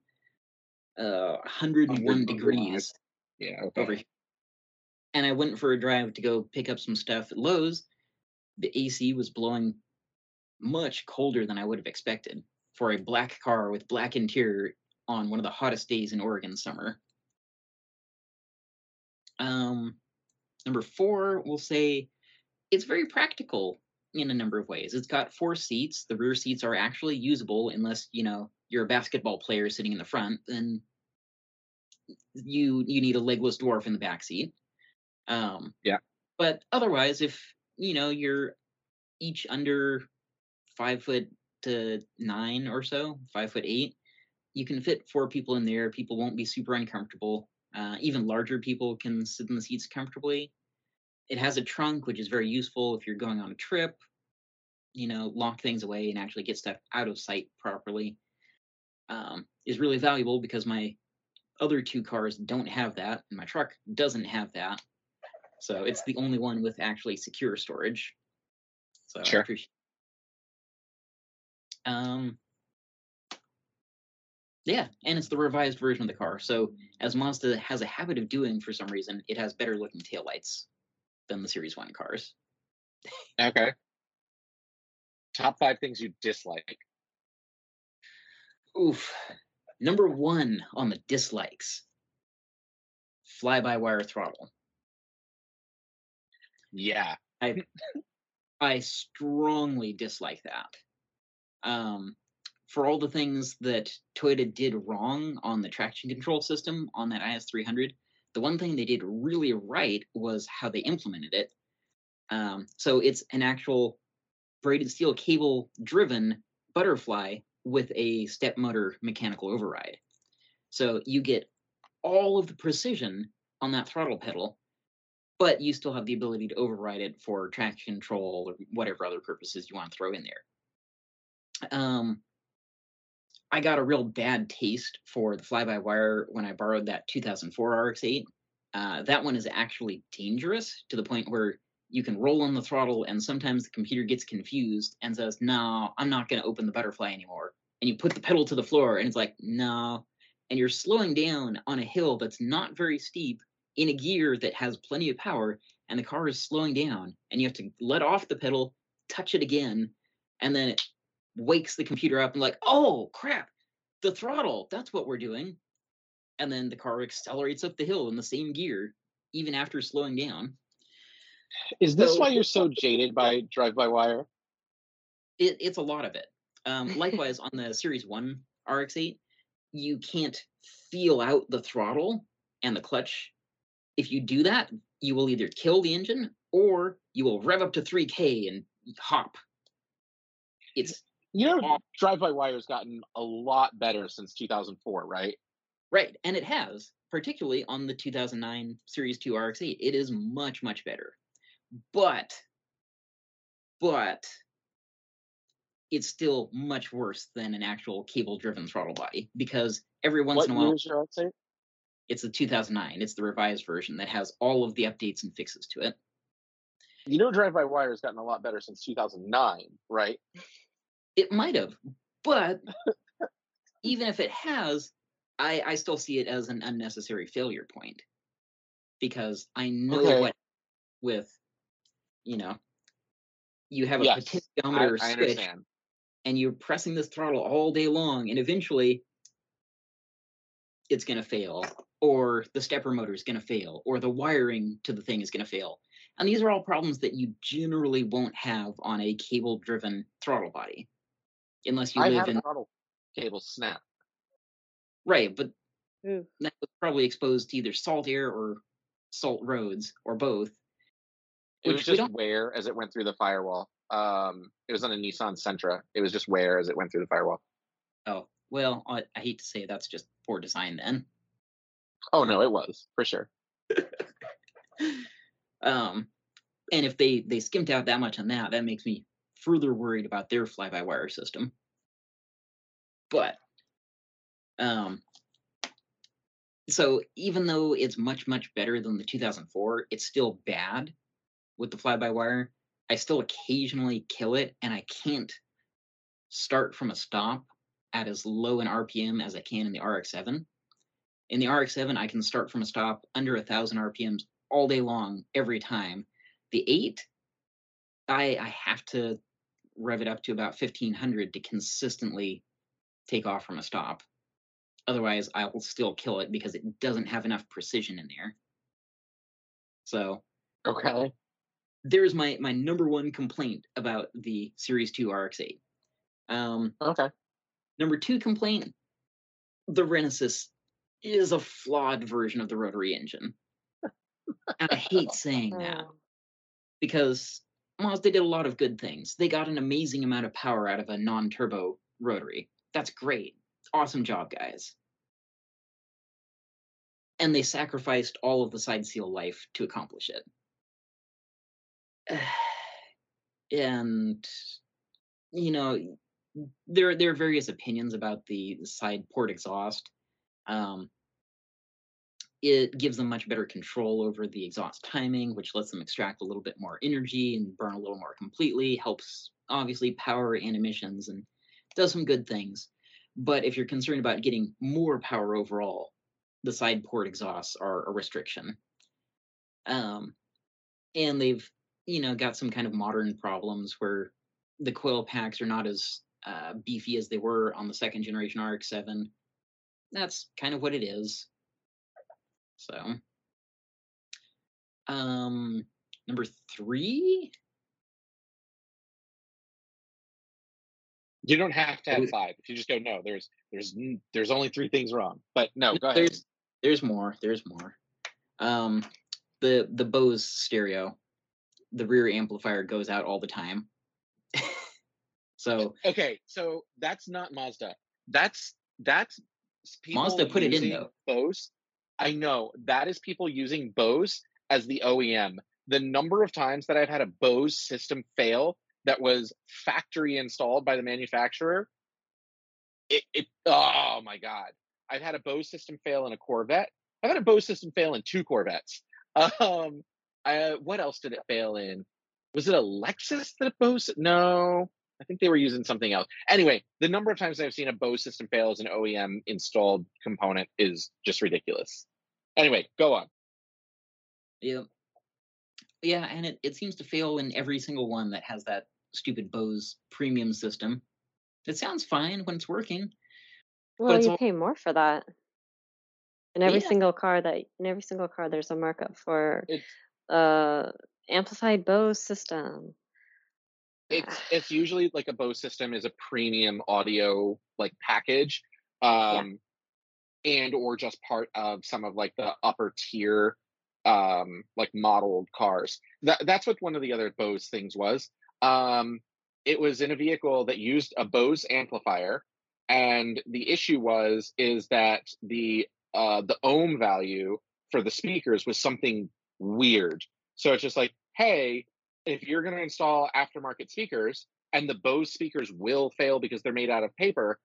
uh, 101 105. degrees Yeah. over Okay. here. And I went for a drive to go pick up some stuff at Lowe's. The AC was blowing much colder than I would have expected for a black car with black interior on one of the hottest days in Oregon summer. Um, number four, we'll say it's very practical in a number of ways. It's got four seats. The rear seats are actually usable unless, you know, you're a basketball player sitting in the front, then you you need a legless dwarf in the back seat. Um, Yeah. But otherwise, if you know you're each under five foot to nine or so, five foot eight, you can fit four people in there. People won't be super uncomfortable. Uh, even larger people can sit in the seats comfortably. It has a trunk, which is very useful if you're going on a trip. You know, lock things away and actually get stuff out of sight properly. Um, is really valuable because my other two cars don't have that, and my truck doesn't have that. So it's the only one with actually secure storage. So Sure. Um. Yeah, and it's the revised version of the car. So as Mazda has a habit of doing for some reason, it has better looking taillights than the Series One cars. Okay. Top five things you dislike. Oof. Number one on the dislikes. Fly by wire throttle. Yeah. I I strongly dislike that. Um, for all the things that Toyota did wrong on the traction control system on that IS300, the one thing they did really right was how they implemented it. Um, so it's an actual braided steel cable driven butterfly with a step motor mechanical override. So you get all of the precision on that throttle pedal but you still have the ability to override it for traction control or whatever other purposes you want to throw in there. Um, I got a real bad taste for the fly by wire when I borrowed that 2004 RX8. Uh, that one is actually dangerous to the point where you can roll on the throttle and sometimes the computer gets confused and says, No, I'm not going to open the butterfly anymore. And you put the pedal to the floor and it's like, No. And you're slowing down on a hill that's not very steep in a gear that has plenty of power and the car is slowing down and you have to let off the pedal, touch it again, and then it wakes the computer up and like, oh crap, the throttle, that's what we're doing. And then the car accelerates up the hill in the same gear, even after slowing down. Is this So- why you're so jaded by drive by wire? It, it's a lot of it. Um, likewise, on the Series 1 RX8, you can't feel out the throttle and the clutch. If you do that, you will either kill the engine or you will rev up to 3K and hop. It's You know, Aw. drive by wire's gotten a lot better since 2004, right? Right, and it has, particularly on the 2009 Series 2 RX-8. It is much much better. But but it's still much worse than an actual cable-driven throttle body because every once What in a while year is your RX8? it's the 2009. It's the revised version that has all of the updates and fixes to it. You know, drive by wire has gotten a lot better since 2009, right? It might have, but even if it has, I, I still see it as an unnecessary failure point because I know Okay. what with you know you have a Yes, potentiometer I switch understand. and you're pressing this throttle all day long and eventually it's going to fail or the stepper motor is going to fail or the wiring to the thing is going to fail and these are all problems that you generally won't have on a cable driven throttle body unless you I live had in a throttle cable snap. right but Ooh. that was probably exposed to either salt air or salt roads or both It was just wear as it went through the firewall. Um, it was on a Nissan Sentra. It was just wear as it went through the firewall. oh well I, I hate to say that's just poor design then Oh no, it was for sure. um, and if they they skimped out that much on that, that makes me further worried about their fly-by-wire system. But um, so even though it's much much better than the 2004, it's still bad with the fly-by-wire. I still occasionally kill it, and I can't start from a stop at as low an RPM as I can in the RX-7. In the RX-7, I can start from a stop under a thousand RPMs all day long every time. The eight, I I have to rev it up to about fifteen hundred to consistently take off from a stop. Otherwise, I will still kill it because it doesn't have enough precision in there. So Okay. There's my my number one complaint about the Series Two RX-8. Um, Okay. number two complaint: the Renesis is a flawed version of the rotary engine. and I hate saying that. Because Mazda did a lot of good things. They got an amazing amount of power out of a non-turbo rotary. That's great. Awesome job, guys. And they sacrificed all of the side seal life to accomplish it. and you know, there there are various opinions about the side port exhaust. Um, it gives them much better control over the exhaust timing, which lets them extract a little bit more energy and burn a little more completely, helps obviously power and emissions and does some good things. But if you're concerned about getting more power overall, the side port exhausts are a restriction. Um, and they've, you know, got some kind of modern problems where the coil packs are not as uh, beefy as they were on the second generation RX-7. That's kind of what it is. So, um, number three. You don't have to have five. If you just go no, there's there's there's only three things wrong. But no, No, go ahead. there's there's more. There's more. Um, the the Bose stereo, the rear amplifier goes out all the time. so Okay, so that's not Mazda. That's that's people Mazda put it in, though. Bose. I know that is people using Bose as the OEM. The number of times that I've had a Bose system fail that was factory installed by the manufacturer it, it oh my god i've had a bose system fail in a corvette i've had a bose system fail in two corvettes um I, what else did it fail in was it a lexus that a bose no i think they were using something else anyway the number of times i've seen a bose system fail as an oem installed component is just ridiculous anyway go on Yeah. Yeah, and it, it seems to fail in every single one that has that stupid Bose premium system. It sounds fine when it's working. Well, it's you all- pay more for that. In every Yeah. single car that in every single car there's a markup for It's- uh amplified Bose system. it's it's usually like a Bose system is a premium audio like package, um, and or just part of some of like the upper tier, um, like modeled cars. That that's what one of the other Bose things was. Um, it was in a vehicle that used a Bose amplifier, and the issue was is that the uh, the ohm value for the speakers was something weird. So it's just like, hey, if you're going to install aftermarket speakers and the Bose speakers will fail because they're made out of paper,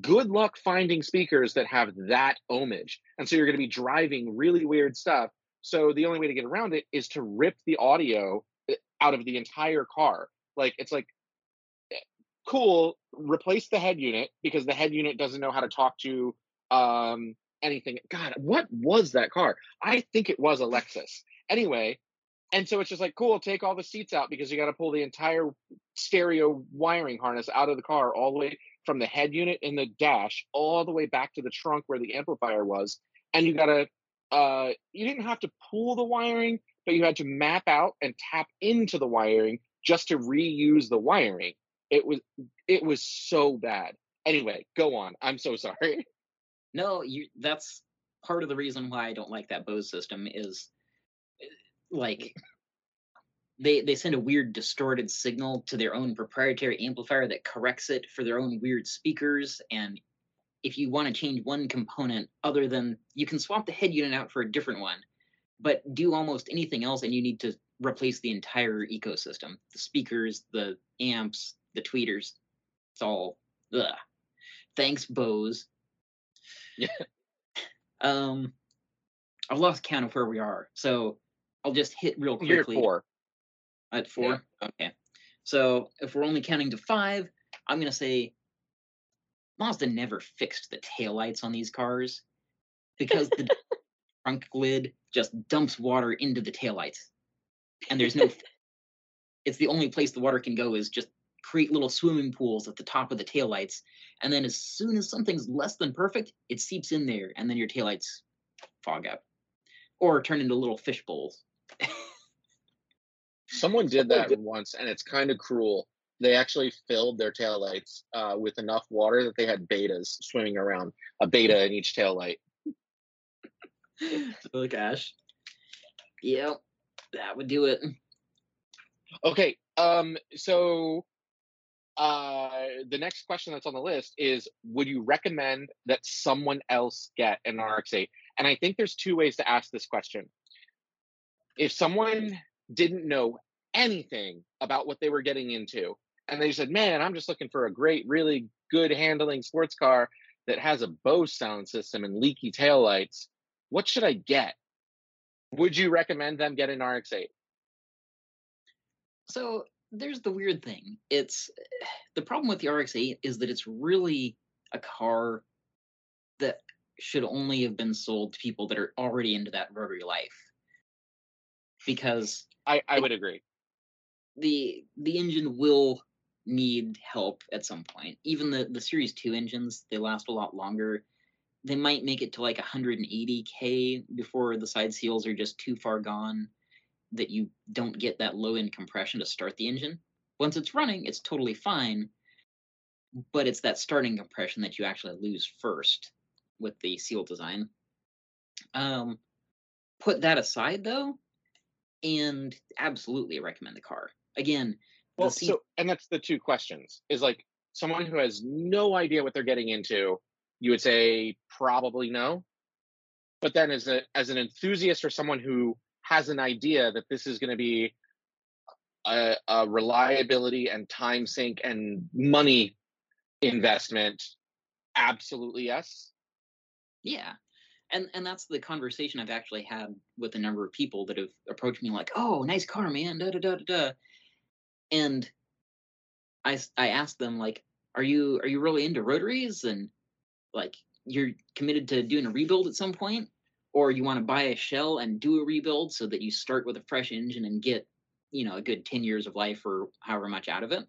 good luck finding speakers that have that ohmage. And so you're going to be driving really weird stuff. So the only way to get around it is to rip the audio uh, out of the entire car. Like it's like eh, cool, replace the head unit because the head unit doesn't know how to talk to um anything. God, what was that car? I think it was a Lexus. Anyway, and so it's just like, cool, take all the seats out because you got to pull the entire stereo wiring harness out of the car, all the way from the head unit in the dash, all the way back to the trunk where the amplifier was. And you got to, uh, you didn't have to pull the wiring, but you had to map out and tap into the wiring just to reuse the wiring. It was, it was so bad. Anyway, go on. I'm so sorry. No, you that's part of the reason why I don't like that Bose system is like they they send a weird distorted signal to their own proprietary amplifier that corrects it for their own weird speakers and if you want to change one component other than you can swap the head unit out for a different one but do almost anything else and you need to replace the entire ecosystem the speakers the amps the tweeters it's all ugh. thanks bose Yeah. um i've lost count of where we are so i'll just hit real quickly four. at four? Okay. So if we're only counting to five, I'm gonna say Mazda never fixed the taillights on these cars because the trunk lid just dumps water into the taillights. And there's no it's the only place the water can go is just create little swimming pools at the top of the taillights. And then as soon as something's less than perfect, it seeps in there and then your taillights fog up. Or turn into little fish bowls. Someone did that once, and it's kind of cruel. They actually filled their taillights uh, with enough water that they had bettas swimming around, a betta in each taillight. oh gosh. Yep, that would do it. Okay, um, so uh, the next question that's on the list is: Would you recommend that someone else get an RX-8? And I think there's two ways to ask this question. If someone didn't know anything about what they were getting into, and they said, "Man, I'm just looking for a great, really good handling sports car that has a Bose sound system and leaky taillights, what should I get?" Would you recommend them get an RX-8? So there's the weird thing. It's the problem with the RX-8 is that it's really a car that should only have been sold to people that are already into that rotary life. Because I, I would agree. The the engine will need help at some point. Even the the Series 2 engines, they last a lot longer. They might make it to like 180k before the side seals are just too far gone that you don't get that low end compression to start the engine. Once it's running, it's totally fine, but it's that starting compression that you actually lose first with the seal design. Um, put that aside though, and absolutely recommend the car. Again, Well, so and that's the two questions. Is like someone who has no idea what they're getting into, you would say probably no. But then as a as an enthusiast or someone who has an idea that this is going to be a, a reliability and time sink and money investment, absolutely yes. Yeah. And and that's the conversation I've actually had with a number of people that have approached me like, "Oh, nice car, man." Da da da da. da. And I I asked them like, "Are you are you really into rotaries and like you're committed to doing a rebuild at some point or you want to buy a shell and do a rebuild so that you start with a fresh engine and get, you know, a good 10 years of life or however much out of it?"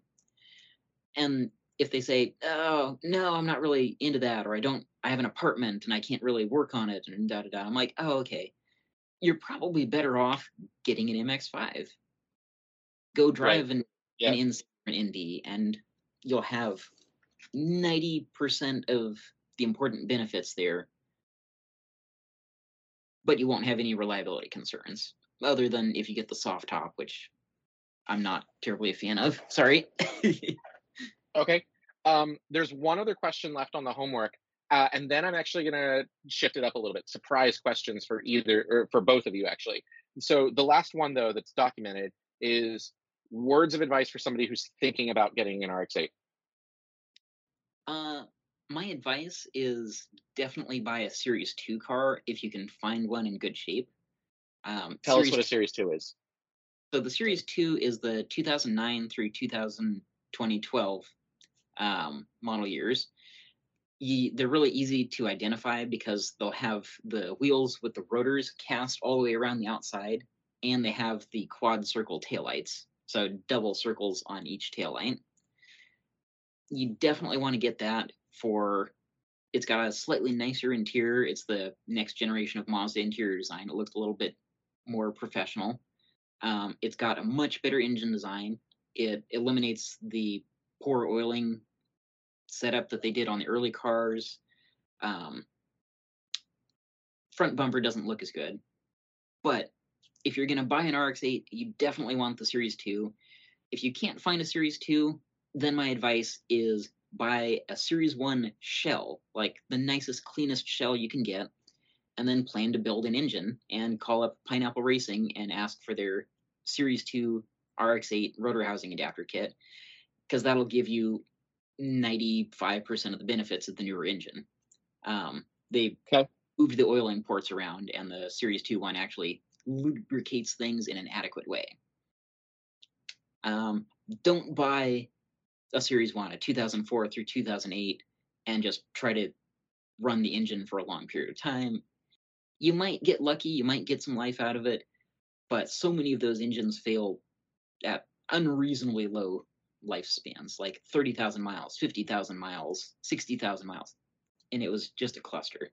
And if they say, "Oh, no, I'm not really into that," or "I don't, I have an apartment and I can't really work on it," and da da da, I'm like, "Oh, okay. You're probably better off getting an MX-5. Go drive an, Yeah. an or an ND, and you'll have 90% of the important benefits there, but you won't have any reliability concerns, other than if you get the soft top, which I'm not terribly a fan of. Sorry. Okay. Um, there's one other question left on the homework, uh, and then I'm actually going to shift it up a little bit. Surprise questions for either or for both of you, actually. So the last one though that's documented is words of advice for somebody who's thinking about getting an RX-8. Uh, my advice is definitely buy a Series 2 car if you can find one in good shape. Um, Tell Series us what a Series Two is. So the Series 2 is the 2009 through 2000, 2012 um, model years. Ye, they're really easy to identify because they'll have the wheels with the rotors cast all the way around the outside, and they have the quad circle taillights, so double circles on each tail light. You definitely want to get that for. It's got a slightly nicer interior. It's the next generation of Mazda interior design. It looks a little bit more professional. Um, it's got a much better engine design. It eliminates the poor oiling setup that they did on the early cars. Um, front bumper doesn't look as good, but if you're going to buy an RX-8, you definitely want the Series 2. If you can't find a Series 2, then my advice is buy a Series 1 shell, like the nicest, cleanest shell you can get, and then plan to build an engine and call up Pineapple Racing and ask for their Series 2 RX-8 rotor housing adapter kit, because that'll give you 95% of the benefits of the newer engine. Um, they Okay. moved the oiling ports around, and the Series 2 one actually lubricates things in an adequate way. Um, don't buy a Series 1, a 2004 through 2008, and just try to run the engine for a long period of time. You might get lucky, you might get some life out of it, but so many of those engines fail at unreasonably low lifespans, like 30,000 miles, 50,000 miles, 60,000 miles. And it was just a cluster.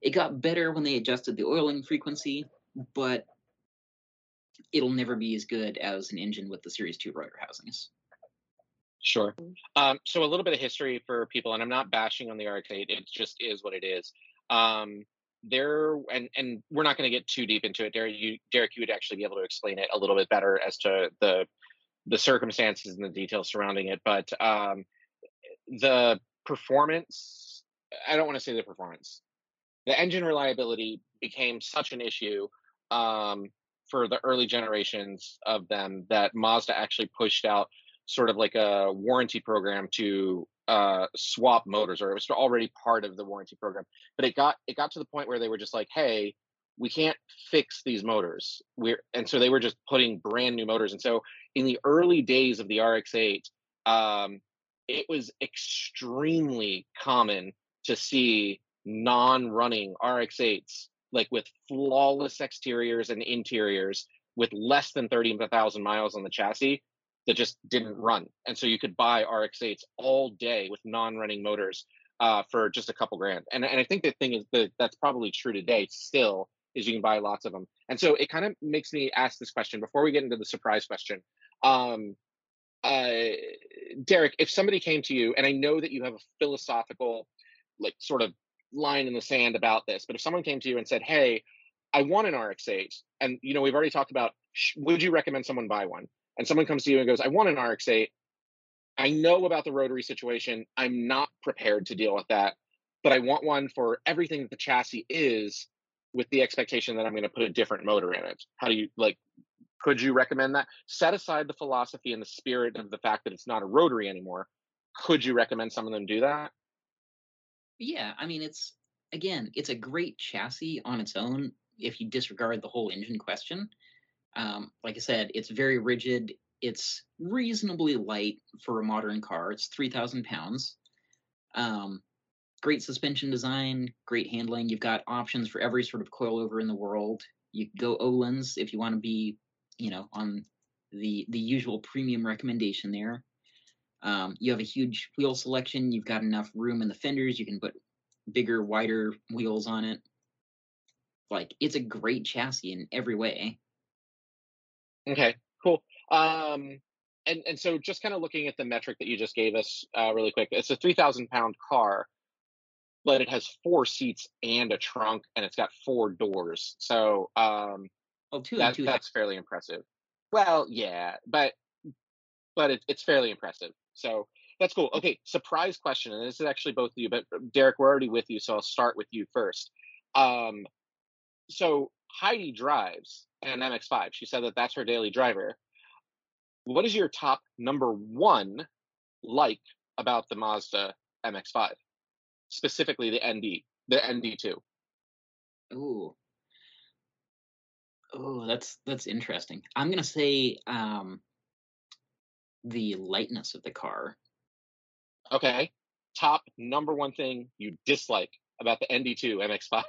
It got better when they adjusted the oiling frequency, but it'll never be as good as an engine with the Series 2 rotor housings. Sure. Um, so a little bit of history for people, and I'm not bashing on the RX-8. It just is what it is. Um, there, and and we're not going to get too deep into it. Derek, you Derek, you would actually be able to explain it a little bit better as to the the circumstances and the details surrounding it. But um, the performance, I don't want to say the performance. The engine reliability became such an issue um, for the early generations of them that Mazda actually pushed out sort of like a warranty program to uh, swap motors, or it was already part of the warranty program. But it got it got to the point where they were just like, "Hey, we can't fix these motors." We're and so they were just putting brand new motors. And so in the early days of the RX-8, um, it was extremely common to see non-running RX-8s like with flawless exteriors and interiors with less than 30,000 miles on the chassis that just didn't run. And so you could buy RX-8s all day with non-running motors uh, for just a couple grand. And, and I think the thing is that that's probably true today still is you can buy lots of them. And so it kind of makes me ask this question before we get into the surprise question. Um, uh, Derek, if somebody came to you, and I know that you have a philosophical, like sort of line in the sand about this, but if someone came to you and said, "Hey, I want an RX-8," and you know we've already talked about, would you recommend someone buy one? And someone comes to you and goes, "I want an RX-8. I know about the rotary situation. I'm not prepared to deal with that, but I want one for everything that the chassis is, with the expectation that I'm going to put a different motor in it." How do you like? Could you recommend that? Set aside the philosophy and the spirit of the fact that it's not a rotary anymore. Could you recommend some of them do that? Yeah, I mean it's again, it's a great chassis on its own if you disregard the whole engine question. Um, like I said, it's very rigid. It's reasonably light for a modern car. It's three thousand pounds. Um, great suspension design, great handling. You've got options for every sort of coilover in the world. You go Öhlins if you want to be, you know, on the the usual premium recommendation there. Um, you have a huge wheel selection. You've got enough room in the fenders. You can put bigger, wider wheels on it. Like it's a great chassis in every way. Okay, cool. Um, and and so just kind of looking at the metric that you just gave us uh, really quick, it's a three thousand pound car, but it has four seats and a trunk, and it's got four doors. So um, Oh, two that two. that's fairly impressive. Well, yeah, but but it, it's fairly impressive. So that's cool. Okay, surprise question, and this is actually both of you, but Derek, we're already with you, so I'll start with you first. Um, so Heidi drives an MX-5. She said that that's her daily driver. What is your top number one like about the Mazda MX-5, specifically the ND, the ND2? Ooh. Oh, that's that's interesting. I'm gonna say um the lightness of the car. Okay, top number one thing you dislike about the ND2 MX-5.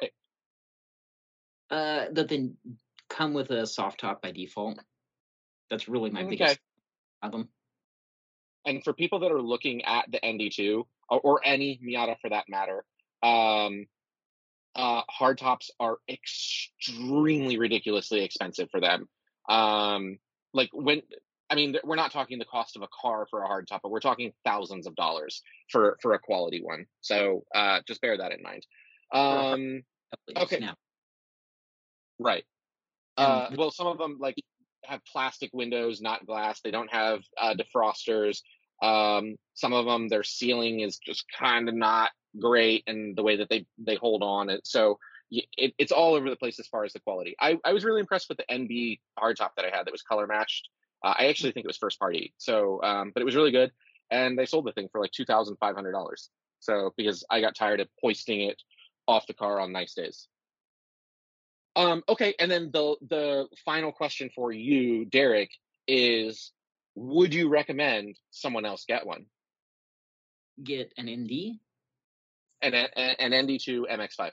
Uh that they come with a soft top by default. That's really my Okay. biggest problem. and for people that are looking at the ND2 or, or any Miata for that matter, um, uh, hard tops are extremely ridiculously expensive for them. Um, like when, I mean, we're not talking the cost of a car for a hard top, but we're talking thousands of dollars for for a quality one. So uh, just bear that in mind. Um, okay. snap. Right. Uh, well, some of them like have plastic windows, not glass. They don't have uh, defrosters. Um, some of them, their sealing is just kind of not great, and the way that they they hold on it. So it, it's all over the place as far as the quality. I, I was really impressed with the NB hardtop that I had that was color matched. Uh, I actually think it was first party. So, um, but it was really good, and they sold the thing for like two thousand five hundred dollars. So because I got tired of hoisting it off the car on nice days. Um, okay, and then the the final question for you, Derek, is would you recommend someone else get one? get an ND? An an, an ND2 MX5.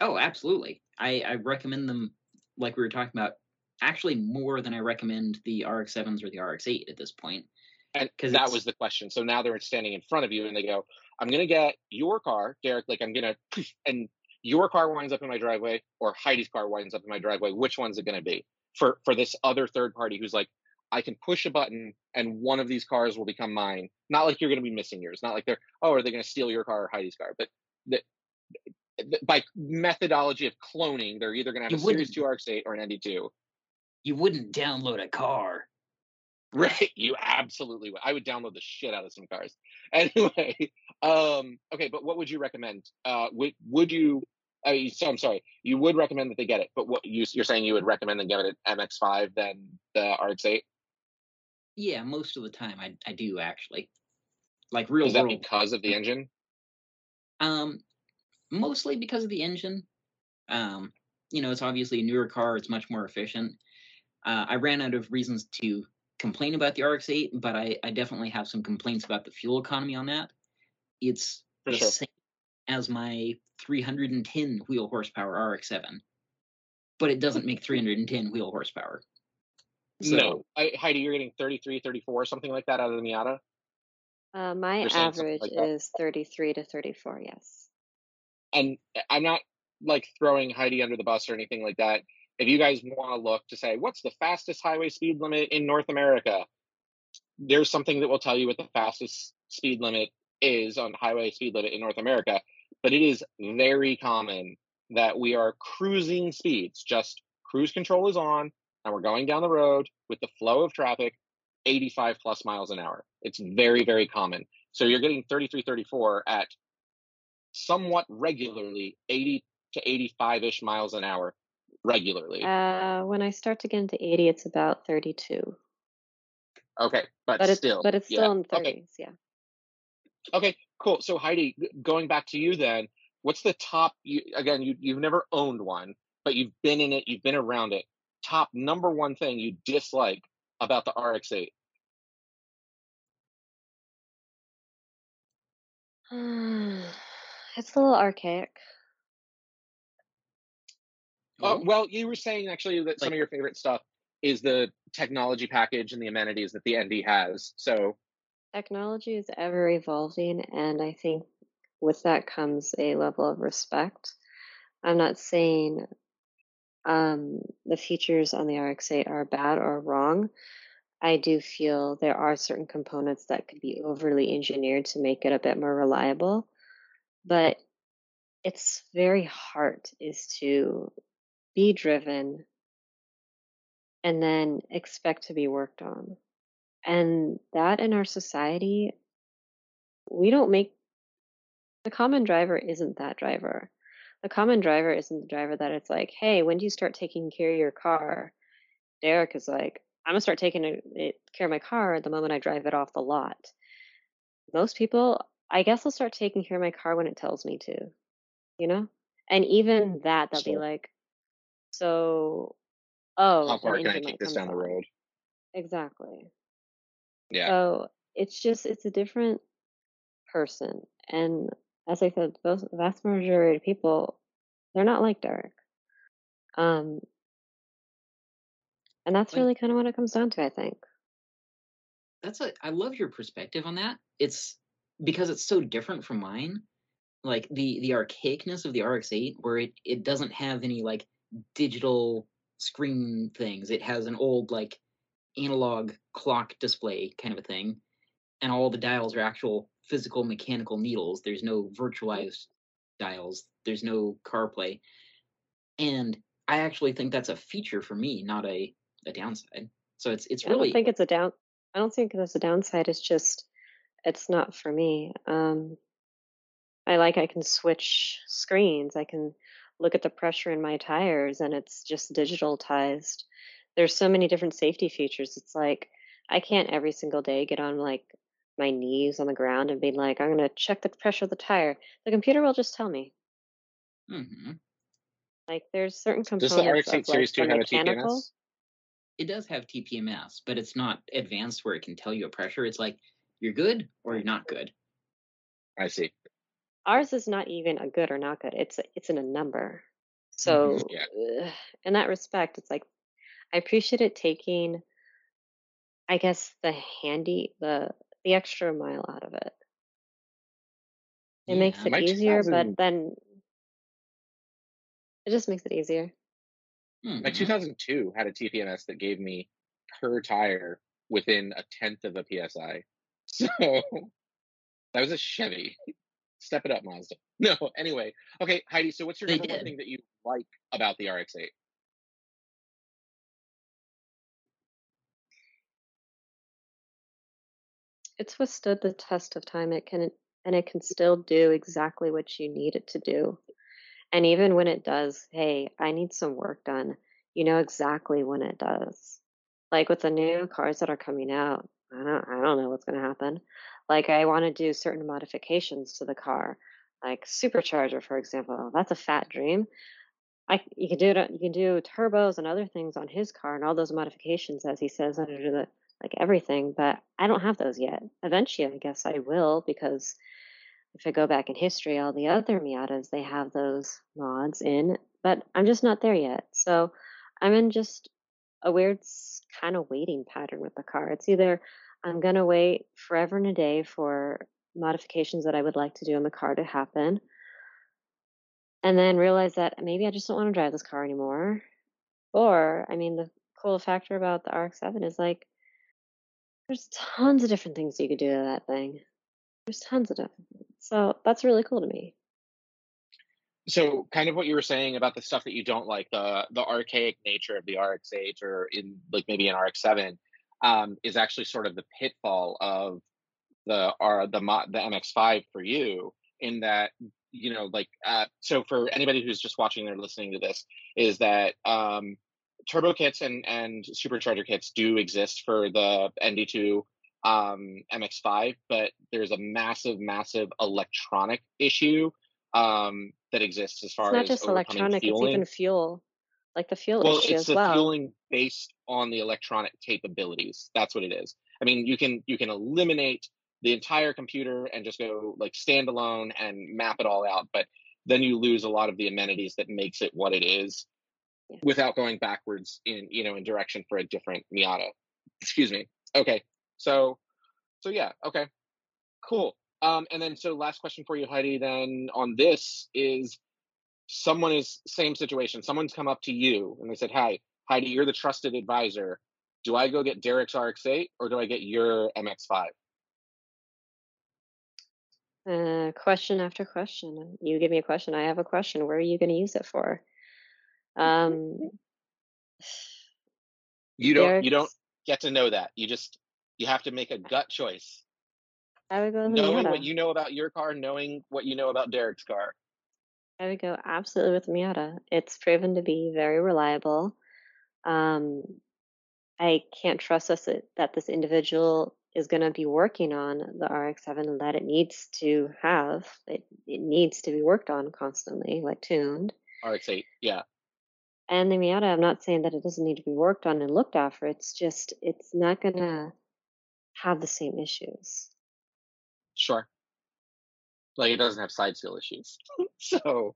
Oh, absolutely. I, I recommend them like we were talking about, actually more than I recommend the RX7s or the RX8 at this point. And that it's- was the question. So now they're standing in front of you and they go, I'm gonna get your car, Derek, like I'm gonna and your car winds up in my driveway or Heidi's car winds up in my driveway. Which one's it gonna be? For for this other third party who's like, I can push a button and one of these cars will become mine. Not like you're gonna be missing yours. Not like they're oh, are they gonna steal your car or Heidi's car? But the, by methodology of cloning, they're either gonna have You a Series 2 RX8 or an ND2. You wouldn't download a car. Right, you absolutely would. I would download the shit out of some cars. Anyway, um, okay, but what would you recommend? Uh, would would you? I mean, so I'm sorry, you would recommend that they get it, but what you you're saying you would recommend them get it at MX5 than the RX8? Yeah, most of the time I, I do actually. Like real Is that world. because of the engine? Um, mostly because of the engine. Um, you know, it's obviously a newer car. It's much more efficient. Uh, I ran out of reasons to complain about the RX-8, but I, I definitely have some complaints about the fuel economy on that. It's For the sure. same as my 310 wheel horsepower RX-7, but it doesn't make 310 wheel horsepower. So, no, I, Heidi, you're getting 33, 34, something like that out of the Miata. Uh, my You're saying something average like that? is 33 to 34, yes. and I'm not like throwing Heidi under the bus or anything like that. If you guys want to look to say what's the fastest highway speed limit in North America, there's something that will tell you what the fastest speed limit is on highway speed limit in North America. But it is very common that we are cruising speeds, just cruise control is on, and we're going down the road with the flow of traffic, 85 plus miles an hour. It's very, very common. So you're getting 33, 34 at somewhat regularly 80 to 85 ish miles an hour regularly. Uh, when I start to get into 80, it's about 32. okay, but, But it's still, but it's yeah. still in 30s, Okay, yeah. okay. cool. So Heidi, going back to you then, what's the top? You, again, you you've never owned one, but you've been in it, you've been around it. Top number one thing you dislike about the RX-8? it's a little archaic. Uh, well, you were saying actually that some of your favorite stuff is the technology package and the amenities that the ND has. So Technology is ever evolving, and I think with that comes a level of respect. I'm not saying um, the features on the RX-8 are bad or wrong. I do feel there are certain components that could be overly engineered to make it a bit more reliable, but its very hard is to be driven and then expect to be worked on. And that in our society, we don't make the common driver isn't that driver. The common driver isn't the driver that it's like, hey, when do you start taking care of your car? Derek is like, I'm gonna start taking care of my car the moment I drive it off the lot. Most people, I guess, will start taking care of my car when it tells me to, you know. And even that, they'll be like, so, oh, how far can I this down the road? Exactly. Yeah. So it's just it's a different person, and as I said, those vast majority of people, they're not like Derek. Um, and that's really kind of what it comes down to, I think. that's a I love your perspective on that. It's because it's so different from mine. Like the the archaicness of the RX-8, where it it doesn't have any like digital screen things. It has an old like analog clock display kind of a thing, and all the dials are actual physical mechanical needles. There's no virtualized dials. There's no CarPlay, and I actually think that's a feature for me, not a a downside. So it's it's I really don't think it's a down. I don't think there's a downside. It's just it's not for me. Um, I like I can switch screens. I can look at the pressure in my tires, and it's just digitalized. There's so many different safety features. It's like I can't every single day get on like my knees on the ground and be like, I'm gonna check the pressure of the tire. The computer will just tell me. Mm-hmm. Like there's certain Does components the RX-8 of Series like 2 the have a. TPMS? It does have TPMS, but it's not advanced where it can tell you a pressure. It's like you're good or you're not good. I see. Ours is not even a good or not good it's it's in a number so Yeah. in that respect it's like i appreciate it taking i guess the handy the the extra mile out of it it makes it easier 2000 but then it just makes it easier My Mhm. 2002 had a TPMS that gave me per tire within a tenth of a PSI. So that was a Chevy. Step it up, Mazda. No, anyway. Okay, Heidi, so what's your They number one thing that you like about the RX-8? it's withstood the test of time it can and it can still do exactly what you need it to do and even when it does hey i need some work done you know exactly when it does like with the new cars that are coming out i don't i don't know what's going to happen like i want to do certain modifications to the car like supercharger for example that's a fat dream I you can do it. You can do turbos and other things on his car and all those modifications, as he says under the like everything. But I don't have those yet. Eventually, I guess I will because if I go back in history, all the other Miatas they have those mods in, but I'm just not there yet. So I'm in just a weird kind of waiting pattern with the car. It's either I'm gonna wait forever and a day for modifications that I would like to do in the car to happen and then realize that maybe I just don't want to drive this car anymore. Or, I mean, the cool factor about the RX-7 is like, there's tons of different things you could do to that thing. There's tons of different. So that's really cool to me. So, kind of what you were saying about the stuff that you don't like, the the archaic nature of the RX-8 or in like maybe an RX-7, um, is actually sort of the pitfall of the R the the MX-5 for you in that you know like uh, so for anybody who's just watching or listening to this is that um, turbo kits and and supercharger kits do exist for the ND2 um, MX5, but there's a massive, massive electronic issue um, that exists as far It's not as just electronic, it's even fuel. Like the fuel Well, issue it's as the well. fueling based on the electronic capabilities. That's what it is. I mean, you can you can eliminate the entire computer and just go like standalone and map it all out, but then you lose a lot of the amenities that makes it what it is Yeah. without going backwards in you know in direction for a different Miata. Excuse me. Okay. So so yeah, okay. Cool. Um and then so last question for you Heidi then on this is someone is same situation. Someone's come up to you and they said, "Hi, Heidi, you're the trusted advisor. Do I go get Derek's RX-8 or do I get your MX-5?" Uh, question after question. You give me a question, I have a question. Where are you going to use it for? Um, You don't you don't get to know that. You just you have to make a gut choice. I would go with the Knowing Miata. what you know about your car, knowing what you know about Derek's car. I would go absolutely with Miata. It's proven to be very reliable. Um, I can't trust us that, that this individual is going to be working on the RX-7 and that it needs to have. It, it needs to be worked on constantly, like tuned. RX-8. Yeah. And the Miata, I'm not saying that it doesn't need to be worked on and looked after. It's just it's not going to have the same issues. Sure. Like it doesn't have side seal issues. so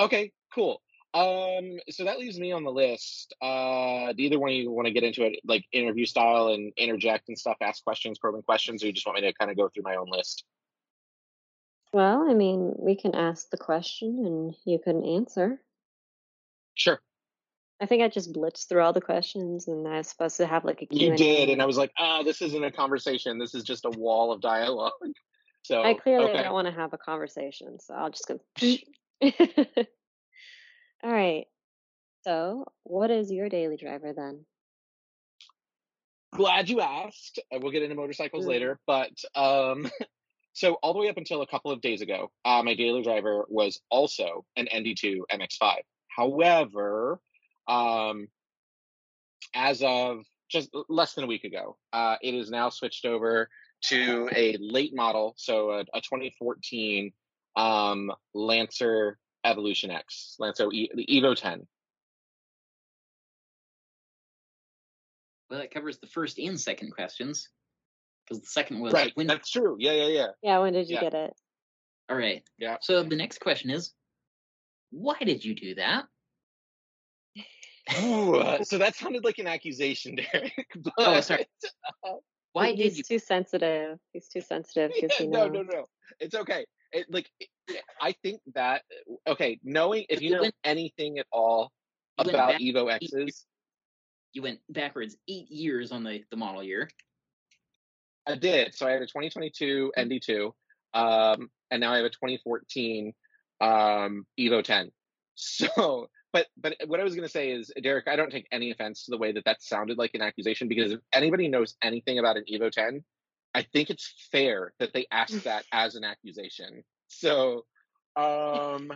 okay, cool. Um so that leaves me on the list. Uh do either one of you want to get into it like interview style and interject and stuff, ask questions, probing questions, or you just want me to kind of go through my own list? Well, I mean, we can ask the question and you can answer. Sure. I think I just blitzed through all the questions and I was supposed to have like a You Q&A. did, and I was like, ah, this isn't a conversation. This is just a wall of dialogue. So I clearly okay. don't want to have a conversation, so I'll just go. all right. So, what is your daily driver then? glad you asked. We'll get into motorcycles Mm. later, but um, so all the way up until a couple of days ago, uh, my daily driver was also an ND2 MX5. However, um, as of just less than a week ago, uh, it is now switched over to a late model, so a, a 2014 um, Lancer Evolution X, Lancer e- the Evo 10. Well, that covers the first and second questions. Because the second was Right, when. that's true. Yeah, yeah, yeah. Yeah, when did you Yeah. get it? All right. Yeah. So the next question is, why did you do that? Ooh, uh, so that sounded like an accusation, Derek. But, Oh, sorry. Why He- did He's you? too sensitive. He's too sensitive Yeah, he no, no, no. It's okay. It, like, it- I think that okay, knowing if you you know went- anything at all about Evo years. X's, You went backwards eight years on the, the model year. I did. So I had a 2022 ND2, um, and now I have a 2014 um, Evo 10. So, but but what I was going to say is, Derek, I don't take any offense to the way that that sounded like an accusation because if anybody knows anything about an Evo 10, I think it's fair that they ask that as an accusation. So, um,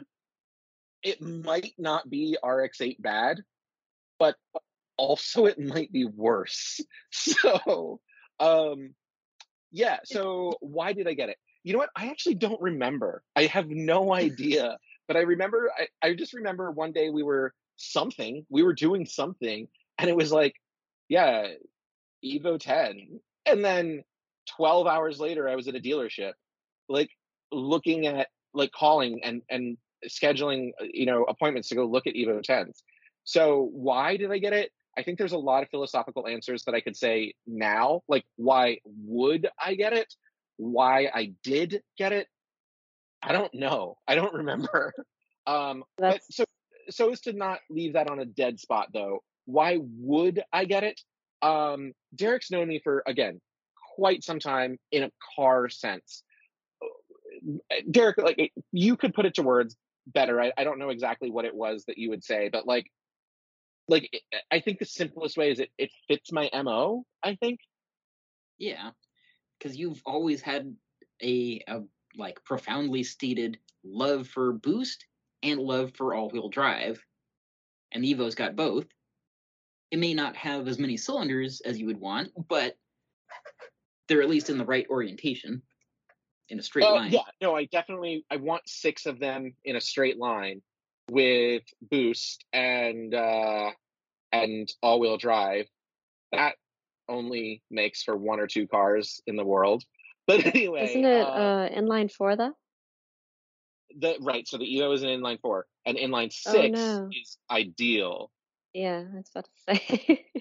it might not be RX8 bad, but also it might be worse. So, um, yeah. So why did I get it? You know what? I actually don't remember. I have no idea. But I remember. I, I just remember one day we were something. We were doing something, and it was like, yeah, Evo 10. And then 12 hours later, I was at a dealership, like looking at, like calling and and scheduling, uh, you know, appointments to go look at Evo 10s. So why did I get it? I think there's a lot of philosophical answers that I could say now. Like, why would I get it? Why I did get it? I don't know. I don't remember. Um, but so so as to not leave that on a dead spot, though, why would I get it? Um, Derek's known me for again quite some time in a car sense. Derek, like you could put it to words better. I, I don't know exactly what it was that you would say, but like, like I think the simplest way is it it fits my mo. I think. Yeah, because you've always had a, a like profoundly stated love for boost and love for all-wheel drive, and the Evo's got both. It may not have as many cylinders as you would want, but they're at least in the right orientation in a straight line. yeah, no, I definitely I want six of them in a straight line with boost and uh and all-wheel drive. That only makes for one or two cars in the world. But anyway, Isn't it uh, uh, inline four though? the right, so the Evo is an inline four, and inline Oh, six no. is ideal. Yeah, I was about to say.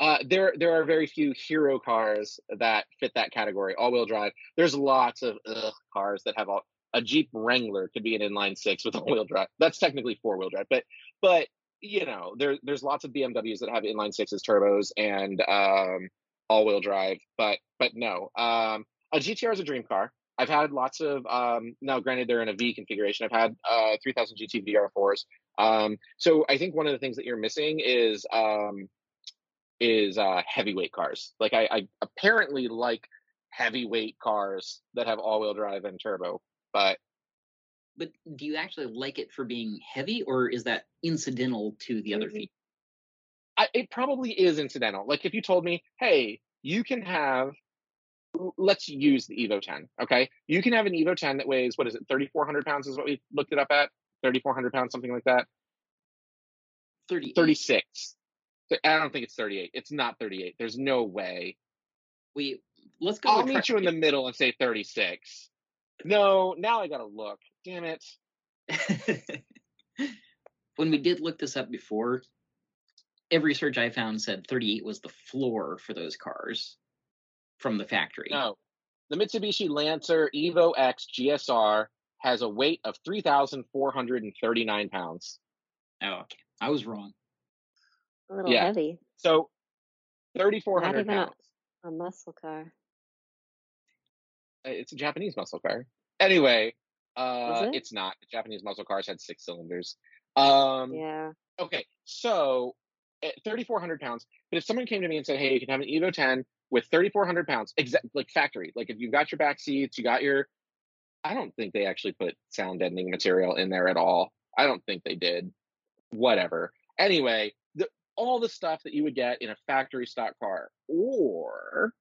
Uh, there there are very few hero cars that fit that category. All-wheel drive. There's lots of ugh, cars that have all. A Jeep Wrangler could be an inline six with all-wheel drive. That's technically four-wheel drive, but but you know there there's lots of BMWs that have inline sixes, turbos, and um, all-wheel drive. But but no, um, a GTR is a dream car. I've had lots of um, now. Granted, they're in a V configuration. I've had uh, 3000 GT VR4s. Um, so I think one of the things that you're missing is um, is uh, heavyweight cars. Like I, I apparently like heavyweight cars that have all-wheel drive and turbo, but But do you actually like it for being heavy, or is that incidental to the other Mhm. features? I, it probably is incidental. Like if you told me, hey, you can have, let's use the Evo 10. Okay, you can have an Evo 10 that weighs what is it, 3,400 pounds is what we looked it up at, 3,400 pounds, something like that. 38. 36. I don't think it's 38. It's not 38. There's no way. We let's go. I'll meet you in the middle and say 36. No, now I gotta look. Damn it. when we did look this up before, every search I found said 38 was the floor for those cars from the factory. No. The Mitsubishi Lancer Evo X GSR has a weight of 3,439 pounds. Oh, okay. I was wrong. a little Yeah. heavy. So 3,400 even a, pounds. a muscle car. Uh, It's a Japanese muscle car. Anyway, uh, it? it's not. The Japanese muscle cars had six cylinders. Um, Yeah. Okay, so at 3,400 pounds. But if someone came to me and said, "Hey, you can have an Evo 10 with 3,400 pounds, exact like factory, like if you've got your back seats, you got your," I don't think they actually put sound deadening material in there at all. I don't think they did. Whatever. Anyway, the, all the stuff that you would get in a factory stock car, or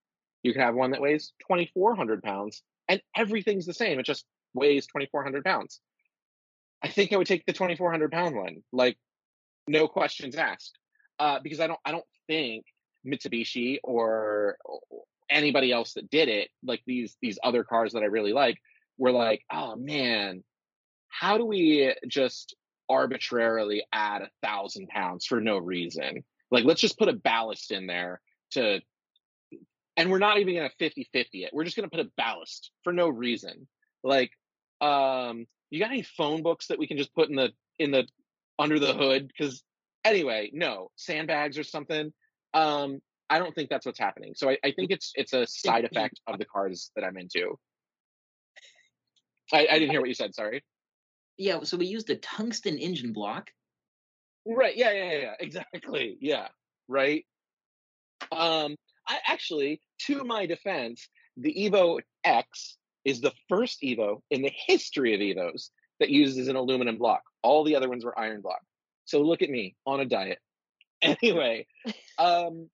you could have one that weighs 2,400 pounds, and everything's the same. It just weighs 2,400 pounds. I think I would take the 2,400 pound one. Like no questions asked uh, because I don't I don't think Mitsubishi or anybody else that did it like these these other cars that I really like were like oh man how do we just arbitrarily add a thousand pounds for no reason? Like let's just put a ballast in there to and we're not even gonna 50 50 it. We're just gonna put a ballast for no reason. Like um you got any phone books that we can just put in the in the under the hood? Because anyway no sandbags or something um i don't think that's what's happening. So I, I think it's it's a side effect of the cars that i'm into. I, I didn't hear what you said sorry. Yeah, so we used a tungsten engine block. right yeah yeah yeah, yeah exactly yeah right? Um i actually to my defense the evo x is the first evo in the history of evos that uses an aluminum block. All the other ones were iron block. So look at me on a diet anyway um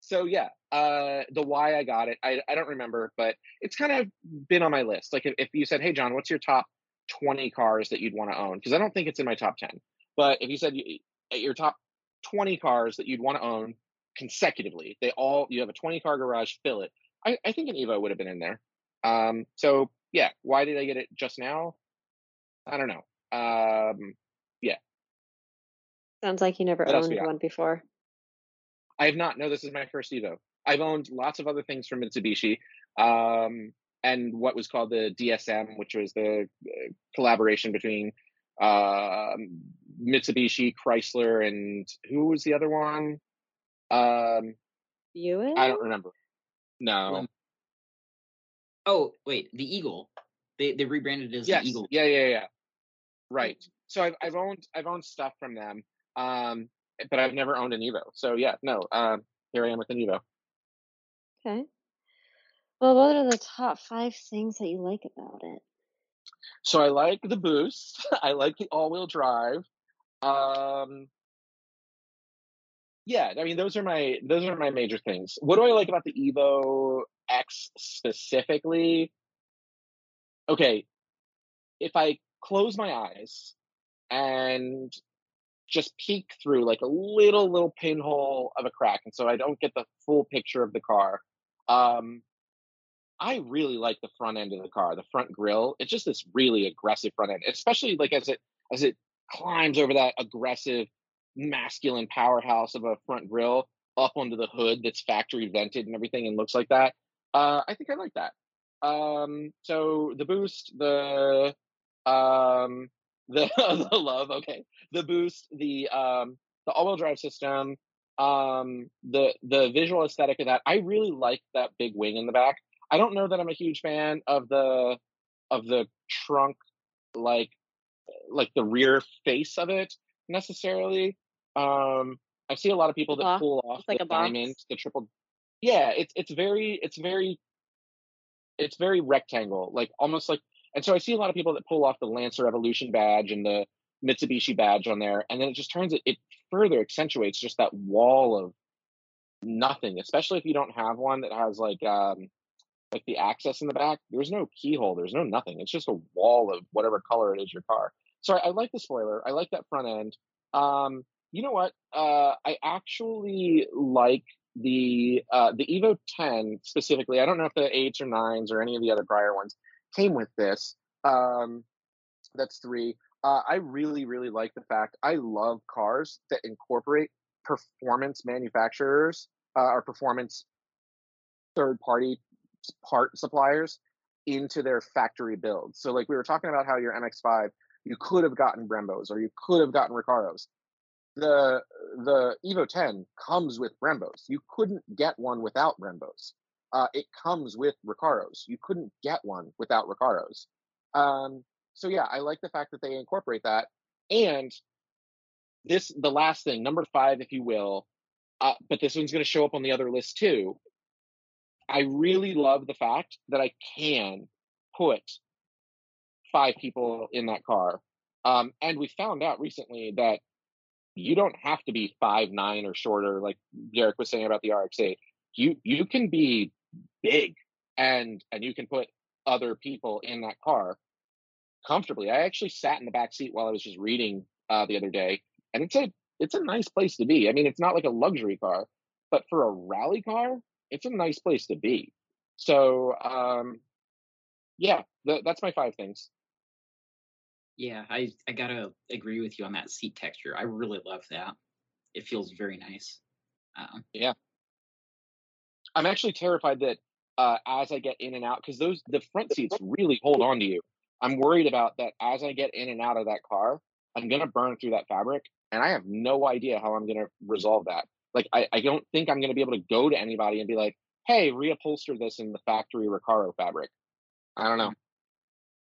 so yeah uh the why i got it i, I don't remember but it's kind of been on my list. Like if, if you said hey john what's your top 20 cars that you'd want to own? Because i don't think it's in my top 10 but if you said you, your top 20 cars that you'd want to own consecutively they all you have a 20 car garage fill it I, I think an evo would have been in there. Um so yeah why did i get it just now? I don't know. Um Sounds like you never What owned one before. I have not. No, this is my first Evo. I've owned lots of other things from Mitsubishi, um, and what was called the DSM, which was the uh, collaboration between um Mitsubishi, Chrysler, and who was the other one? Um, Buick? I don't remember. No. Oh, wait, the Eagle. They they rebranded it as yes. the Eagle. Yeah, yeah, yeah. Right. So I've I've owned I've owned stuff from them, um, but I've never owned an Evo. So yeah, no. Um, here I am with an Evo. Okay. Well, what are the top five things that you like about it? So I like the boost. I like the all-wheel drive. Um, yeah, I mean those are my those are my major things. What do I like about the Evo X specifically? Okay, if I close my eyes and just peek through like a little little pinhole of a crack and so I don't get the full picture of the car. Um I really like the front end of the car, the front grill It's just this really aggressive front end, especially like as it as it climbs over that aggressive masculine powerhouse of a front grill up onto the hood that's factory vented and everything and looks like that. Uh, I think I like that. Um, so the boost, the um, the the love, okay, the boost, the um, the all-wheel drive system, um, the the visual aesthetic of that. I really like that big wing in the back. I don't know that I'm a huge fan of the of the trunk, like like the rear face of it necessarily. Um, I see a lot of people that Box, pull off like the a box. diamond, the triple. Yeah, it's it's very it's very it's very rectangle, like almost like. And so I see a lot of people that pull off the Lancer Evolution badge and the Mitsubishi badge on there, and then it just turns it it further accentuates just that wall of nothing. Especially if you don't have one that has like um like the access in the back. There's no keyhole. There's no nothing. It's just a wall of whatever color it is your car. So I, I like the spoiler. I like that front end. Um, you know what? Uh, I actually like the uh, the Evo 10 specifically. I don't know if the eights or nines or any of the other prior ones came with this. Um, that's three. Uh, I really, really like the fact I love cars that incorporate performance manufacturers uh, or performance third party part suppliers into their factory builds. So, like we were talking about how your MX5, you could have gotten Brembos or you could have gotten Recaros. The the Evo 10 comes with Brembos. You couldn't get one without Brembos. Uh, it comes with Recaros. You couldn't get one without Recaros. Um, so yeah, I like the fact that they incorporate that. And this, the last thing, number five, if you will, uh, but this one's going to show up on the other list too. I really love the fact that I can put five people in that car. Um, and we found out recently that you don't have to be five nine or shorter, like Derek was saying about the RX-8. You you can be big and and you can put other people in that car comfortably. I actually sat in the back seat while I was just reading uh, the other day, and it's a it's a nice place to be. I mean, it's not like a luxury car, but for a rally car, it's a nice place to be. So, um, yeah, th- that's my five things. Yeah, I I gotta agree with you on that seat texture. I really love that. It feels very nice. Um, I'm actually terrified that uh, as I get in and out, because those the front seats really hold on to you. I'm worried about that as I get in and out of that car, I'm gonna burn through that fabric, and I have no idea how I'm gonna resolve that. Like, I, I don't think I'm gonna be able to go to anybody and be like, "Hey, reupholster this in the factory Recaro fabric." I don't know.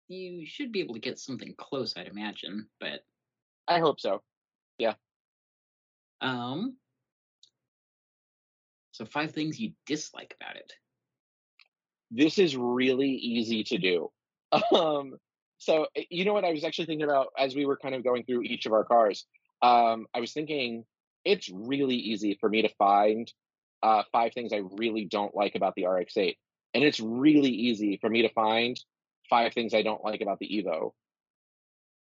you should be able to get something close, I'd imagine. But I hope so. Yeah. Um, so five things you dislike about it. this is really easy to do. Um, so eh, you know what I was actually thinking about as we were kind of going through each of our cars. Um, I was thinking it's really easy for me to find uh, five things I really don't like about the RX-8, and it's really easy for me to find five things I don't like about the Evo.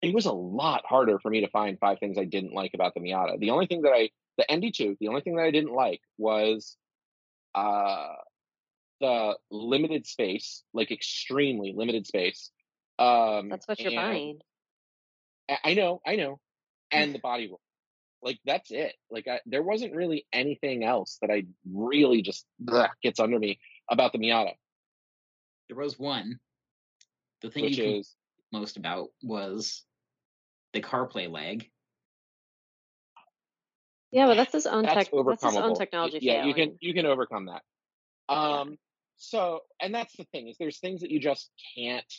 It was a lot harder for me to find five things I didn't like about the Miata. The only thing that I, the ND2, the only thing that I didn't like was uh, the limited space, like extremely limited space. Um, That's what you're buying. I- I know, I know, and the body roll. Like that's it. Like I, there wasn't really anything else that I really just bleh, gets under me about the Miata, There was one. The thing which you is most about was the CarPlay lag. Yeah, but that's his own that's tech. That's his own technology. Yeah, you can you can overcome that. Um, so and that's the thing is there's things that you just can't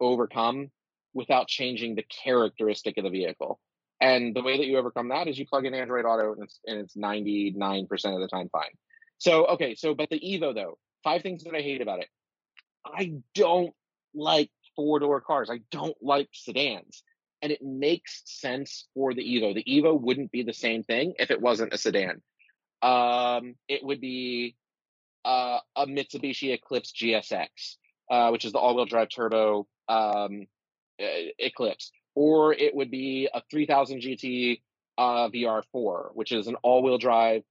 overcome without changing the characteristic of the vehicle. And the way that you overcome that is you plug in Android Auto and it's, and it's 99% of the time fine. So, okay, so, but the Evo though, five things that I hate about it. I don't like four door cars. I don't like sedans. And it makes sense for the Evo. The Evo wouldn't be the same thing if it wasn't a sedan. Um, it would be uh, a Mitsubishi Eclipse GSX, uh, which is the all-wheel drive turbo um, Eclipse, or it would be a 3000 GT uh, VR4, which is an all-wheel drive.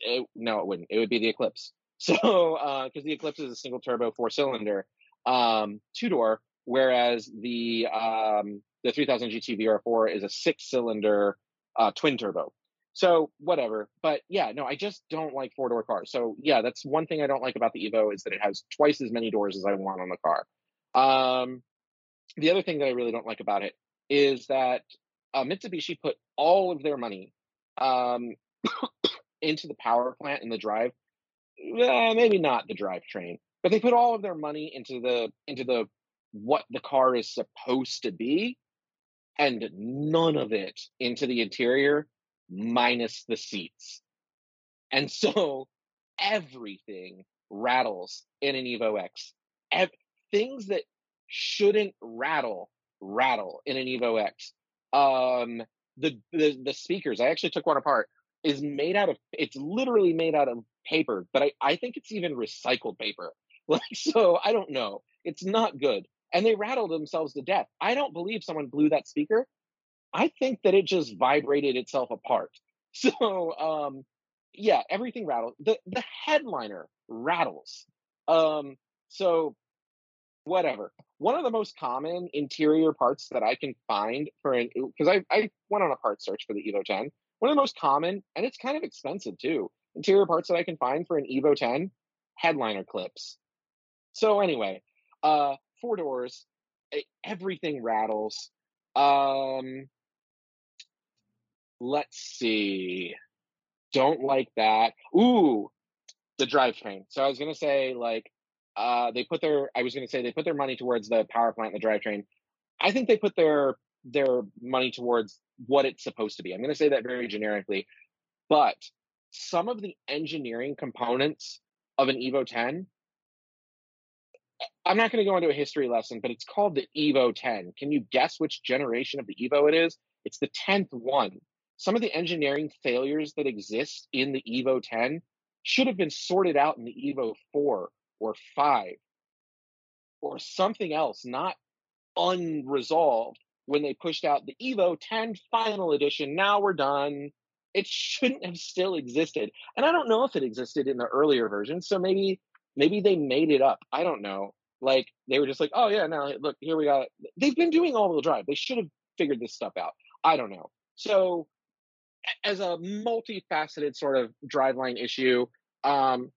It, no, it wouldn't. It would be the Eclipse. So, because uh, the Eclipse is a single turbo four cylinder, um, two door, whereas the um, the 3000 GT VR4 is a six cylinder uh, twin turbo. So whatever, but yeah, no, I just don't like four door cars. So yeah, that's one thing I don't like about the Evo is that it has twice as many doors as I want on the car. Um, the other thing that I really don't like about it is that uh, Mitsubishi put all of their money um, into the power plant and the drive. Eh, maybe not the drivetrain, but they put all of their money into the into the what the car is supposed to be, and none of it into the interior minus the seats. And so everything rattles in an Evo X. Ev- things that shouldn't rattle rattle in an Evo X. Um, the, the the speakers, I actually took one apart, is made out of it's literally made out of paper, but I, I think it's even recycled paper. Like so, I don't know. It's not good. And they rattled themselves to death. I don't believe someone blew that speaker I think that it just vibrated itself apart. So, um, yeah, everything rattled. The the headliner rattles. Um, so whatever. One of the most common interior parts that I can find for an because I I went on a part search for the Evo 10. One of the most common, and it's kind of expensive too. Interior parts that I can find for an Evo 10 headliner clips. So anyway, uh, four doors, everything rattles. Um, let's see. Don't like that. Ooh, the drivetrain. So I was gonna say like uh they put their I was gonna say they put their money towards the power plant and the drivetrain. I think they put their their money towards what it's supposed to be. I'm gonna say that very generically. But some of the engineering components of an Evo 10 I'm not going to go into a history lesson, but it's called the Evo 10. Can you guess which generation of the Evo it is? It's the 10th one some of the engineering failures that exist in the Evo 10 should have been sorted out in the Evo 4 or 5 or something else, not unresolved when they pushed out the Evo 10 final edition. Now we're done. It shouldn't have still existed. And I don't know if it existed in the earlier version. So maybe maybe they made it up. I don't know. Like they were just like, oh yeah, now look, here we got they've been doing all wheel drive. They should have figured this stuff out. I don't know. So as a multifaceted sort of driveline issue, um,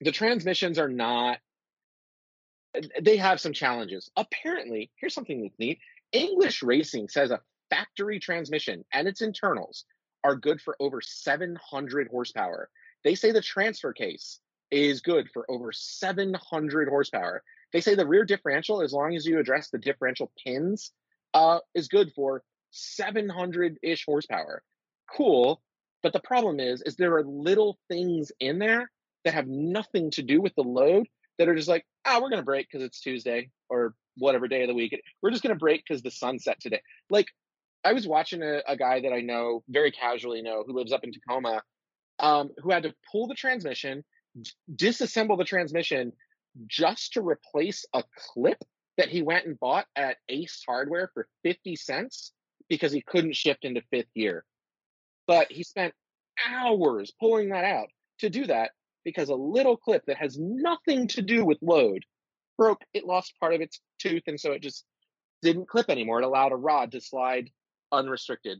the transmissions are not. They have some challenges. Apparently, here's something that's neat. English Racing says a factory transmission and its internals are good for over 700 horsepower. They say the transfer case is good for over 700 horsepower. They say the rear differential, as long as you address the differential pins, uh, is good for 700 ish horsepower cool. But the problem is, is there are little things in there that have nothing to do with the load that are just like, ah, oh, we're gonna break because it's Tuesday or whatever day of the week. We're just gonna break because the sun set today. Like, I was watching a, a, guy that I know very casually know who lives up in Tacoma, um, who had to pull the transmission, d- disassemble the transmission just to replace a clip that he went and bought at Ace Hardware for 50 cents because he couldn't shift into fifth gear. But he spent hours pulling that out to do that because a little clip that has nothing to do with load broke. It lost part of its tooth, and so it just didn't clip anymore. It allowed a rod to slide unrestricted.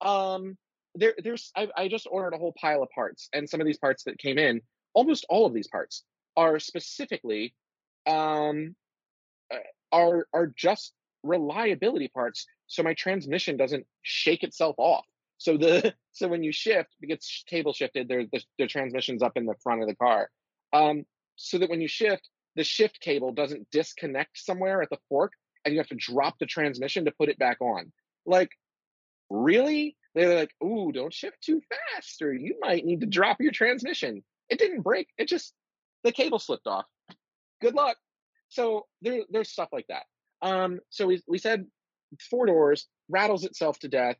Um, there, there's I, I just ordered a whole pile of parts, and some of these parts that came in, almost all of these parts are specifically, um, uh, are are just reliability parts, so my transmission doesn't shake itself off. So the so when you shift, it gets cable shifted. There, the, the transmission's up in the front of the car, um, so that when you shift, the shift cable doesn't disconnect somewhere at the fork, and you have to drop the transmission to put it back on. Like, really? They're like, "Ooh, don't shift too fast, or you might need to drop your transmission." It didn't break. It just the cable slipped off. Good luck. So there, there's stuff like that. Um, so we we said four doors rattles itself to death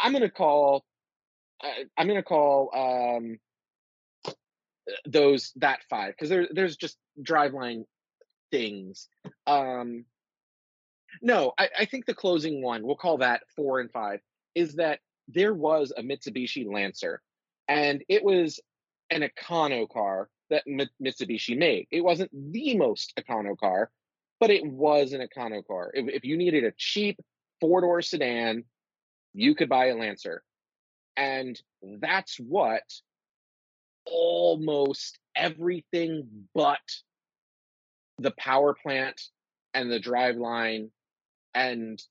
I'm to call I, I'm to call um, those that five because there, there's just driveline things. Um, no, I, I think the closing one, we'll call that four and five, is that there was a Mitsubishi Lancer and it was an Econo car that Mitsubishi made. It wasn't the most Econo car, but it was an Econo car. If, if you needed a cheap four door sedan, you could buy a Lancer. And that's what almost everything but the power plant and the drive line and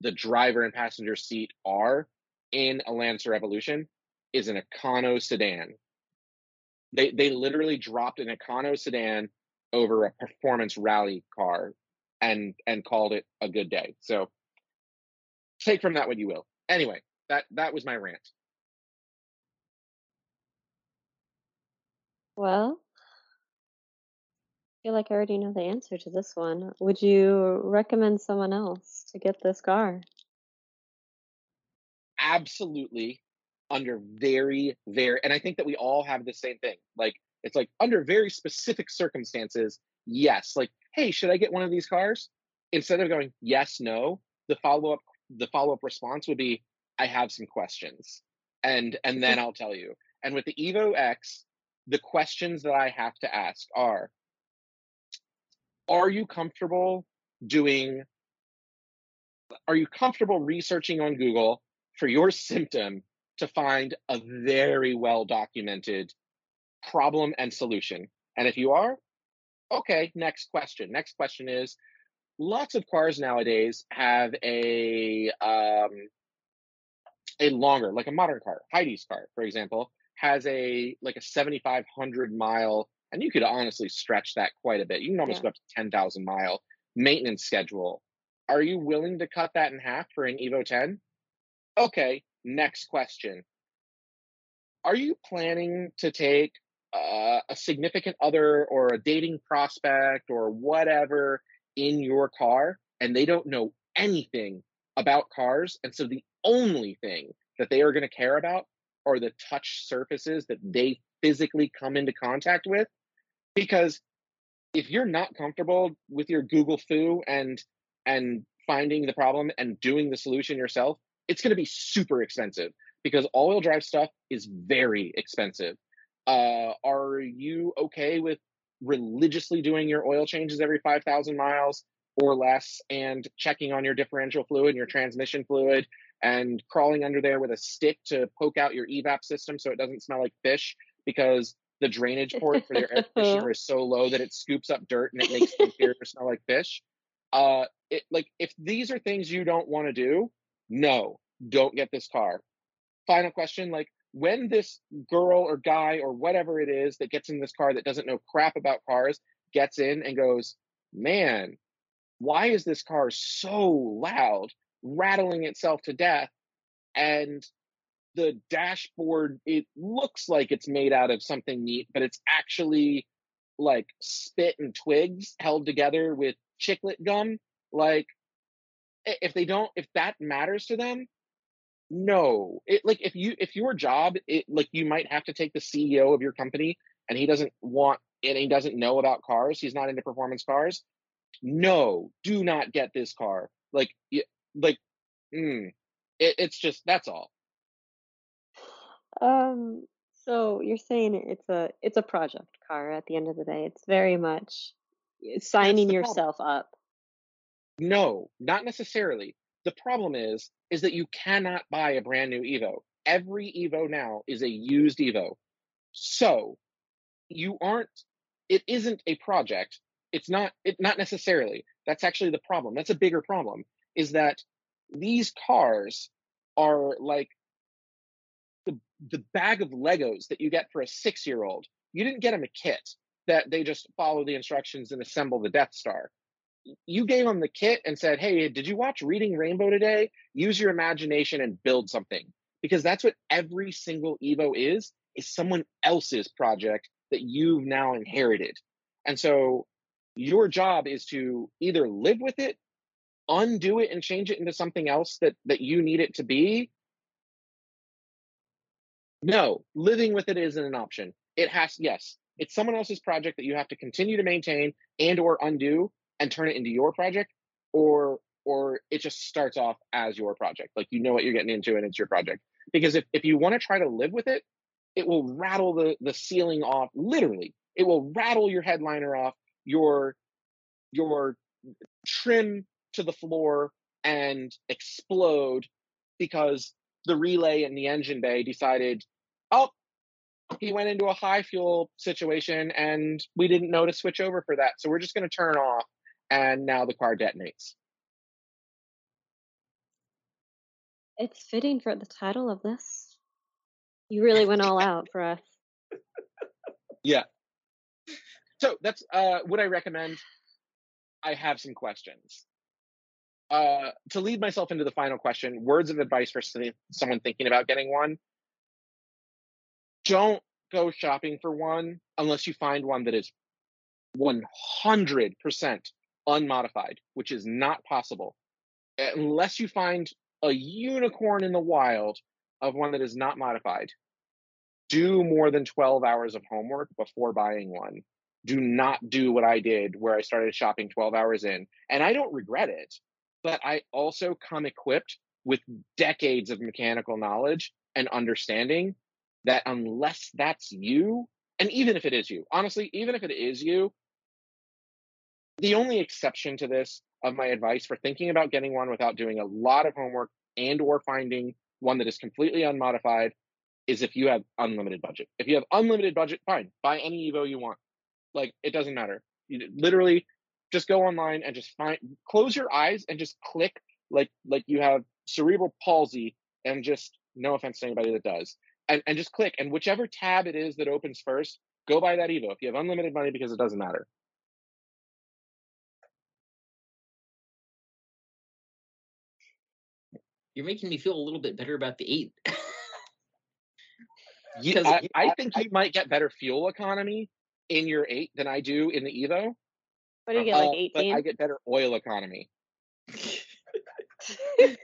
the driver and passenger seat are in a Lancer Evolution is an Econo sedan. They they literally dropped an Econo sedan over a performance rally car and and called it a good day. So take from that what you will. Anyway, that that was my rant. Well, I feel like I already know the answer to this one. Would you recommend someone else to get this car? Absolutely under very, very, and I think that we all have the same thing. Like, it's like under very specific circumstances, yes. Like, hey, should I get one of these cars? Instead of going yes, no, the follow up, the follow up response would be, I have some questions, and and then I'll tell you. And with the Evo X, the questions that I have to ask are: Are you comfortable doing? Are you comfortable researching on Google for your symptom to find a very well documented problem and solution. And if you are, okay, next question. Next question is lots of cars nowadays have a um, a longer, like a modern car, Heidi's car, for example, has a like a 7,500 mile, and you could honestly stretch that quite a bit. You can almost yeah. go up to 10,000 mile maintenance schedule. Are you willing to cut that in half for an Evo 10? Okay, Next question. Are you planning to take uh, a significant other or a dating prospect or whatever in your car and they don't know anything about cars? And so the only thing that they are going to care about are the touch surfaces that they physically come into contact with. Because if you're not comfortable with your Google foo and and finding the problem and doing the solution yourself, it's going to be super expensive because all wheel drive stuff is very expensive. Uh, are you okay with religiously doing your oil changes every 5,000 miles or less and checking on your differential fluid and your transmission fluid and crawling under there with a stick to poke out your evap system so it doesn't smell like fish because the drainage port for your air conditioner is so low that it scoops up dirt and it makes the interior smell like fish. Uh, it, like if these are things you don't want to do, no, don't get this car. Final question like, when this girl or guy or whatever it is that gets in this car that doesn't know crap about cars gets in and goes, man, why is this car so loud, rattling itself to death? And the dashboard, it looks like it's made out of something neat, but it's actually like spit and twigs held together with chiclet gum. Like, if they don't if that matters to them no. It like if you if your job it like you might have to take the ceo of your company and he doesn't want and he doesn't know about cars he's not into performance cars no do not get this car. Like like mm, it, it's just that's all. Um so you're saying it's a it's a project car at the end of the day. It's very much signing yourself problem. up no, not necessarily. The problem is, is that you cannot buy a brand new Evo. Every Evo now is a used Evo. So you aren't, it isn't a project. It's not, it not necessarily. That's actually the problem. That's a bigger problem is that these cars are like the, the bag of Legos that you get for a six year old. You didn't get them a kit that they just follow the instructions and assemble the Death Star you gave them the kit and said, Hey, did you watch Reading Rainbow today? Use your imagination and build something. Because that's what every single Evo is, is someone else's project that you've now inherited. And so your job is to either live with it, undo it and change it into something else that, that you need it to be, No, living with it isn't an option. It has yes, it's someone else's project that you have to continue to maintain and or undo and turn it into your project or or it just starts off as your project. Like you know what you're getting into and it's your project. Because if, if you want to try to live with it, it will rattle the, the ceiling off, literally. It will rattle your headliner off, your your trim to the floor and explode because the relay in the engine bay decided, oh, he went into a high fuel situation and we didn't know to switch over for that. So we're just going to turn off and now the car detonates. It's fitting for the title of this. You really went all out for us. Yeah. So that's uh would I recommend I have some questions. Uh to lead myself into the final question, words of advice for someone thinking about getting one. Don't go shopping for one unless you find one that is 100% unmodified, which is not possible. Unless you find a unicorn in the wild of one that is not modified, do more than 12 hours of homework before buying one. Do not do what I did where I started shopping 12 hours in. And I don't regret it, but I also come equipped with decades of mechanical knowledge and understanding that unless that's you, and even if it is you, honestly, even if it is you, the only exception to this of my advice for thinking about getting one without doing a lot of homework and or finding one that is completely unmodified is if you have unlimited budget. If you have unlimited budget, fine, buy any Evo you want. Like it doesn't matter. You literally just go online and just find close your eyes and just click like like you have cerebral palsy and just no offense to anybody that does. And and just click and whichever tab it is that opens first, go buy that Evo if you have unlimited money because it doesn't matter. You're making me feel a little bit better about the eight. yeah, I, I, think you might get better fuel economy in your eight than I do in the Evo. What do you get, uh, like 18? I get better oil economy.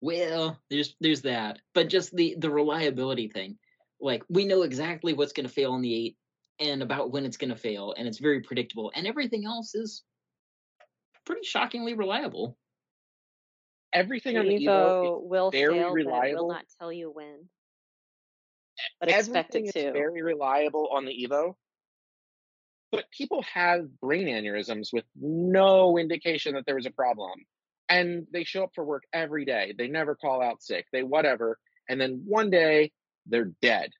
well, there's there's that. But just the the reliability thing. Like we know exactly what's gonna fail in the eight and about when it's gonna fail, and it's very predictable. And everything else is pretty shockingly reliable everything on the Evo, will very fail, reliable. will not tell you when. But expect it to. very reliable on the Evo. But people have brain aneurysms with no indication that there was a problem. And they show up for work every day. They never call out sick. They whatever. And then one day they're dead.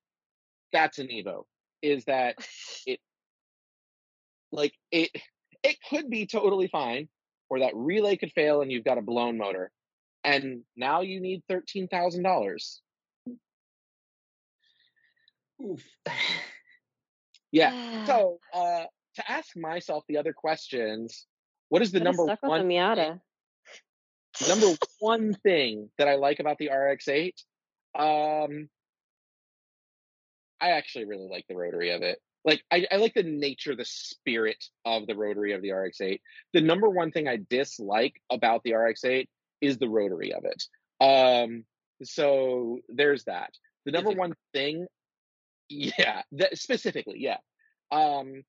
That's an Evo. Is that it like it it could be totally fine, or that relay could fail and you've got a blown motor and now you need thirteen thousand dollars. Oof. yeah. So uh, to ask myself the other questions, what is the number one Miata? Thing, number one thing that I like about the RX-8? Um, I actually really like the rotary of it. Like I, I like the nature, the spirit of the rotary of the RX-8. The number one thing I dislike about the RX-8 is the rotary of it. Um, so there's that. The number one thing, yeah, that, specifically, yeah. Um,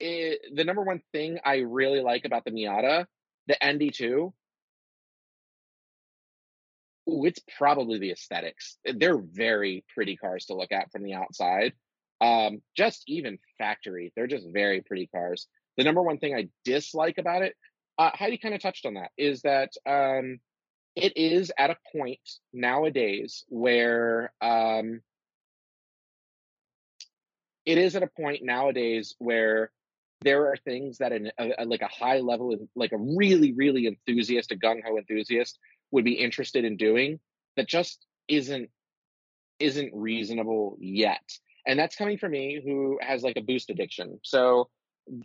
it, the number one thing I really like about the Miata, the ND2, ooh, it's probably the aesthetics. They're very pretty cars to look at from the outside. Um, just even factory, they're just very pretty cars. The number one thing I dislike about it, uh, Heidi kind of touched on that, is that um, it is at a point nowadays where um, it is at a point nowadays where there are things that an, a, like a high level like a really really enthusiast a gung-ho enthusiast would be interested in doing that just isn't isn't reasonable yet. And that's coming from me who has like a boost addiction. So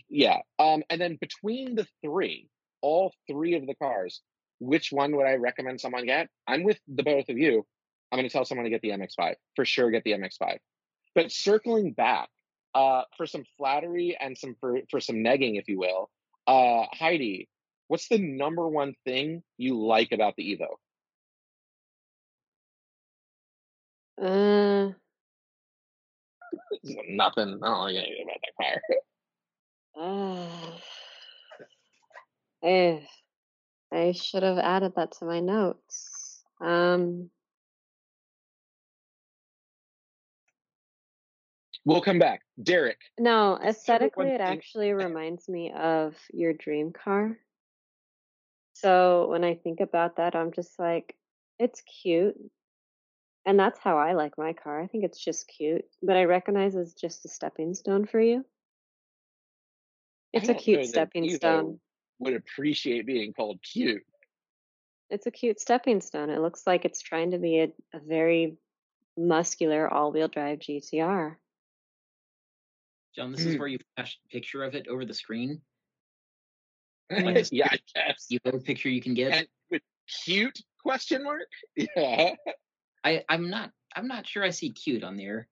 yeah um and then between the three all three of the cars which one would I recommend someone get? I'm with the both of you. I'm going to tell someone to get the MX5. For sure, get the MX5. But circling back uh, for some flattery and some for, for some negging, if you will, uh, Heidi, what's the number one thing you like about the Evo? Uh, Nothing. I don't like anything about that car. uh, eh, I should have added that to my notes. Um, We'll come back. Derek. no, aesthetically, it actually reminds me of your dream car. So when I think about that, I'm just like, it's cute. And that's how I like my car. I think it's just cute, but I recognize it's just a stepping stone for you. It's a cute stepping stone. Would appreciate being called cute. It's a cute stepping stone. It looks like it's trying to be a, a very muscular all-wheel drive GTR. John, this is Hmm. where you flash a picture of it over the screen. Yes. yeah, I guess. You have a picture you can get. And with cute question mark? Yeah. I, I'm not I'm not sure I see cute on there.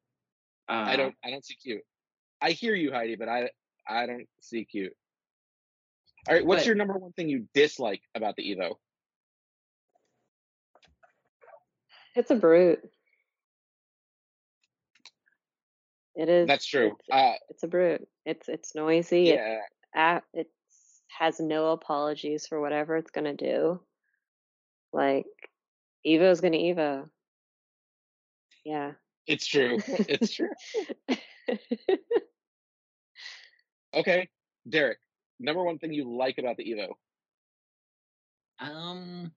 Uh, I don't I don't see cute. I hear you, Heidi, but I I don't see cute. All right, what's But- your number one thing you dislike about the Evo? It's a brute. It is. That's true. It's, Uh it's a brute. It's it's noisy. It yeah. a- it has no apologies for whatever it's gonna do. Like Evo's gonna Evo. Yeah. It's true. It's true. Okay. Derek, number one thing you like about the Evo. Um,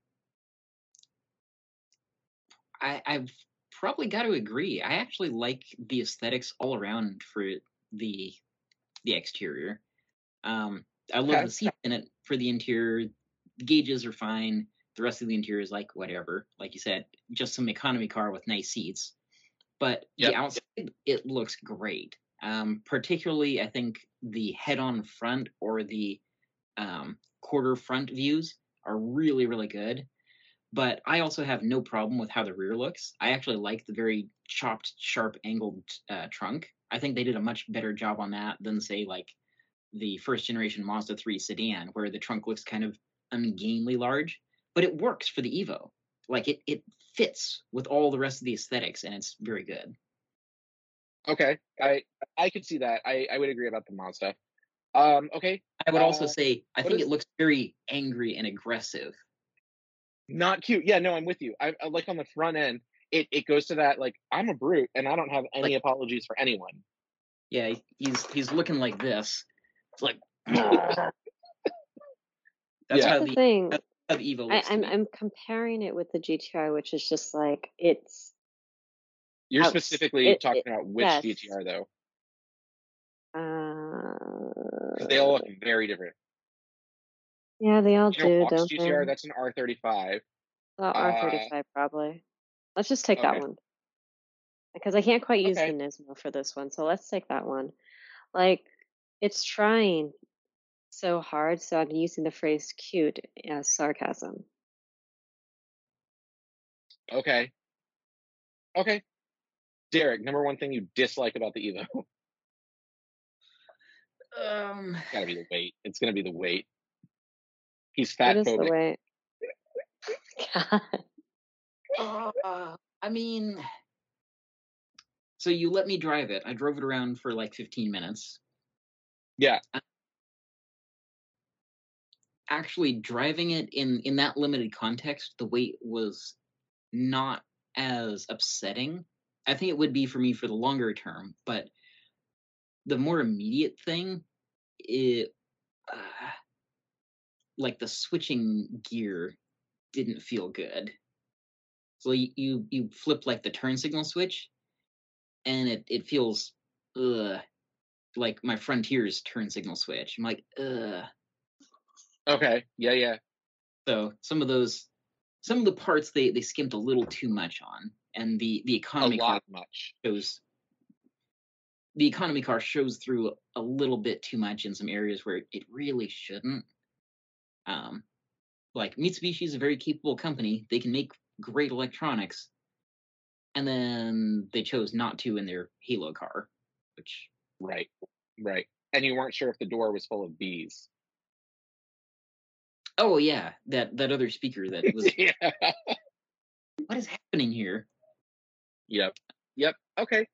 I I've probably got to agree. I actually like the aesthetics all around for the the exterior. Um, I love Okay. the seats in it for the interior. The gauges are fine. The rest of the interior is like whatever. Like you said, just some economy car with nice seats. But Yep. the outside, it looks great. Um, particularly, I think the head-on front or the um, quarter front views are really, really good. But I also have no problem with how the rear looks. I actually like the very chopped, sharp, angled uh, trunk. I think they did a much better job on that than, say, like the first generation Mazda 3 sedan, where the trunk looks kind of ungainly large. But it works for the Evo. Like it, it fits with all the rest of the aesthetics, and it's very good. Okay. I I could see that. I, I would agree about the Mazda. Um, okay. I would also Uh, say I think is- it looks very angry and aggressive. Not cute. Yeah, no, I'm with you. I, I like on the front end, it, it goes to that like I'm a brute and I don't have any Like- apologies for anyone. Yeah, he's he's looking like this. It's like that's Yeah. how the the, thing. how the Evo I, I'm. I'm comparing it with the GTR, which is just like it's You're specifically it- talking it- about which yes. GTR though. uh they all look very different. yeah, they all You know, do, Fox don't GTR, they? that's an R35. Well, uh, R35 probably. Let's just take that one because I can't quite use Okay. the Nismo for this one, so let's take that one. Like it's trying so hard, so I'm using the phrase "cute" as sarcasm. Okay. Okay. Derek, number one thing you dislike about the Evo. um, Gotta be the weight. It's gonna be the weight. He's fat is the phobic. God. uh, I mean, so you let me drive it. I drove it around for like 15 minutes. Yeah. Actually, driving it in in that limited context, the weight was not as upsetting. I think it would be for me for the longer term, but the more immediate thing, it uh, like the switching gear didn't feel good. So you, you you flip like the turn signal switch, and it it feels ugh like my Frontier's turn signal switch. I'm like ugh. Okay. Yeah, yeah. So some of those, some of the parts they they skimped a little too much on, and the the economy car much. shows the economy car shows through a little bit too much in some areas where it really shouldn't. Um, like Mitsubishi is a very capable company; they can make great electronics, and then they chose not to in their Halo car, which Right. Right. And you weren't sure if the door was full of bees. oh yeah, that that other speaker that was yeah. what is happening here? Yep. Yep. Okay.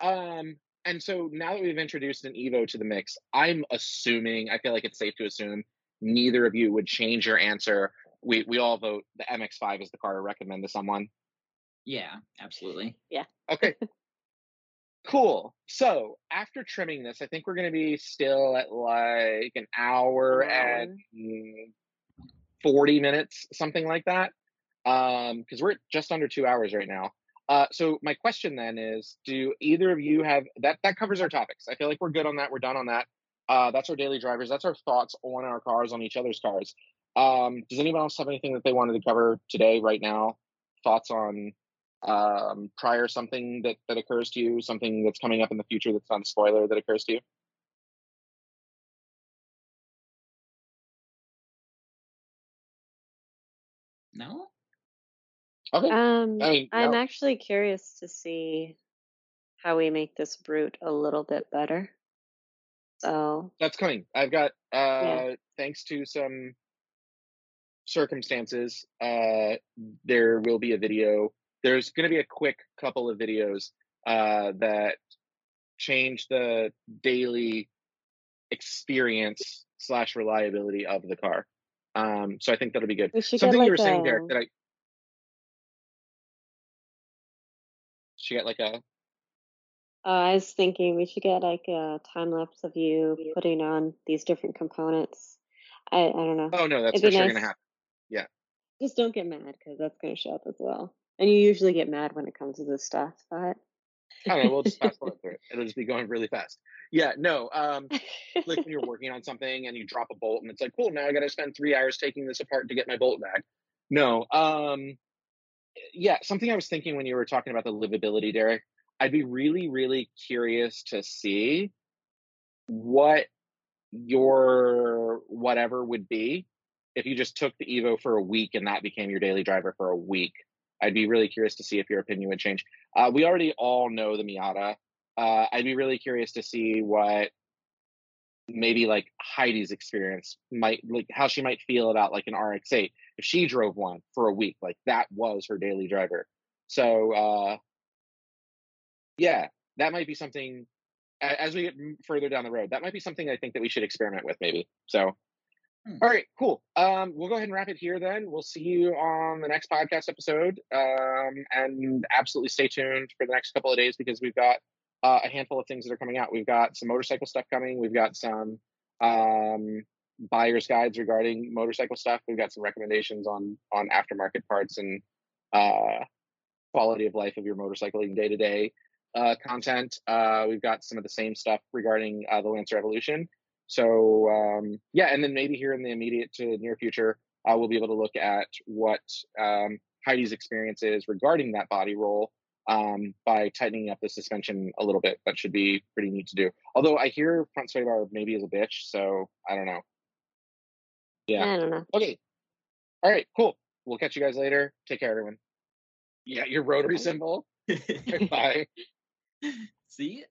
Um, and so now that we've introduced an Evo to the mix, I'm assuming, I feel like it's safe to assume neither of you would change your answer. We we all vote the MX5 is the car to recommend to someone. Yeah, absolutely. Yeah. Okay. cool. So after trimming this, I think we're going to be still at like an hour An hour. and mm, 40 minutes, something like that. Um, because we're at just under two hours right now. Uh, so my question then is, do either of you have that? That covers our topics. I feel like we're good on that. We're done on that. Uh, that's our daily drivers. That's our thoughts on our cars, on each other's cars. Um, does anyone else have anything that they wanted to cover today, right now? Thoughts on um, prior something that that occurs to you, something that's coming up in the future that's not a spoiler that occurs to you? Okay. Um, I mean, I'm no. actually curious to see how we make this brute a little bit better. So, that's coming. I've got uh Yeah. thanks to some circumstances, uh there will be a video. There's gonna be a quick couple of videos uh that change the daily experience slash reliability of the car. Um so I think that'll be good. Something get you like were saying, a, Derek, that I should get like a uh, I was thinking we should get like a time lapse of you putting on these different components. I, I don't know. oh no, that's It'd for sure nice. gonna happen. Yeah. Just don't get mad because that's going to show up as well. And you usually get mad when it comes to this stuff, but I don't know, we'll just fast forward through it. It'll just be going really fast. Yeah, no, um like when you're working on something and you drop a bolt and it's like, cool, now I got to spend three hours taking this apart to get my bolt back. No, um, yeah, something I was thinking when you were talking about the livability, Derek. I'd be really, really curious to see what your whatever would be if you just took the Evo for a week and that became your daily driver for a week. I'd be really curious to see if your opinion would change. Uh, we already all know the Miata. Uh, I'd be really curious to see what maybe like Heidi's experience might like how she might feel about like an RX8 if she drove one for a week like that was her daily driver. So uh yeah, that might be something as we get further down the road. That might be something I think that we should experiment with maybe. So Hmm. all right, cool. Um we'll go ahead and wrap it here then. We'll see you on the next podcast episode. Um and absolutely stay tuned for the next couple of days because we've got uh, a handful of things that are coming out. We've got some motorcycle stuff coming. We've got some um, buyer's guides regarding motorcycle stuff. We've got some recommendations on on aftermarket parts and uh, quality of life of your motorcycling day to day content. Uh, we've got some of the same stuff regarding uh, the Lancer Evolution. So um, yeah, and then maybe here in the immediate to near future, uh, we'll be able to look at what um, Heidi's experience is regarding that body roll um, by tightening up the suspension a little bit. That should be pretty neat to do. Although I hear front sway bar maybe is a bitch, so I don't know. Yeah. I don't know. Okay. All right. Cool. We'll catch you guys later. Take care, everyone. Yeah, your rotary symbol. Bye. See?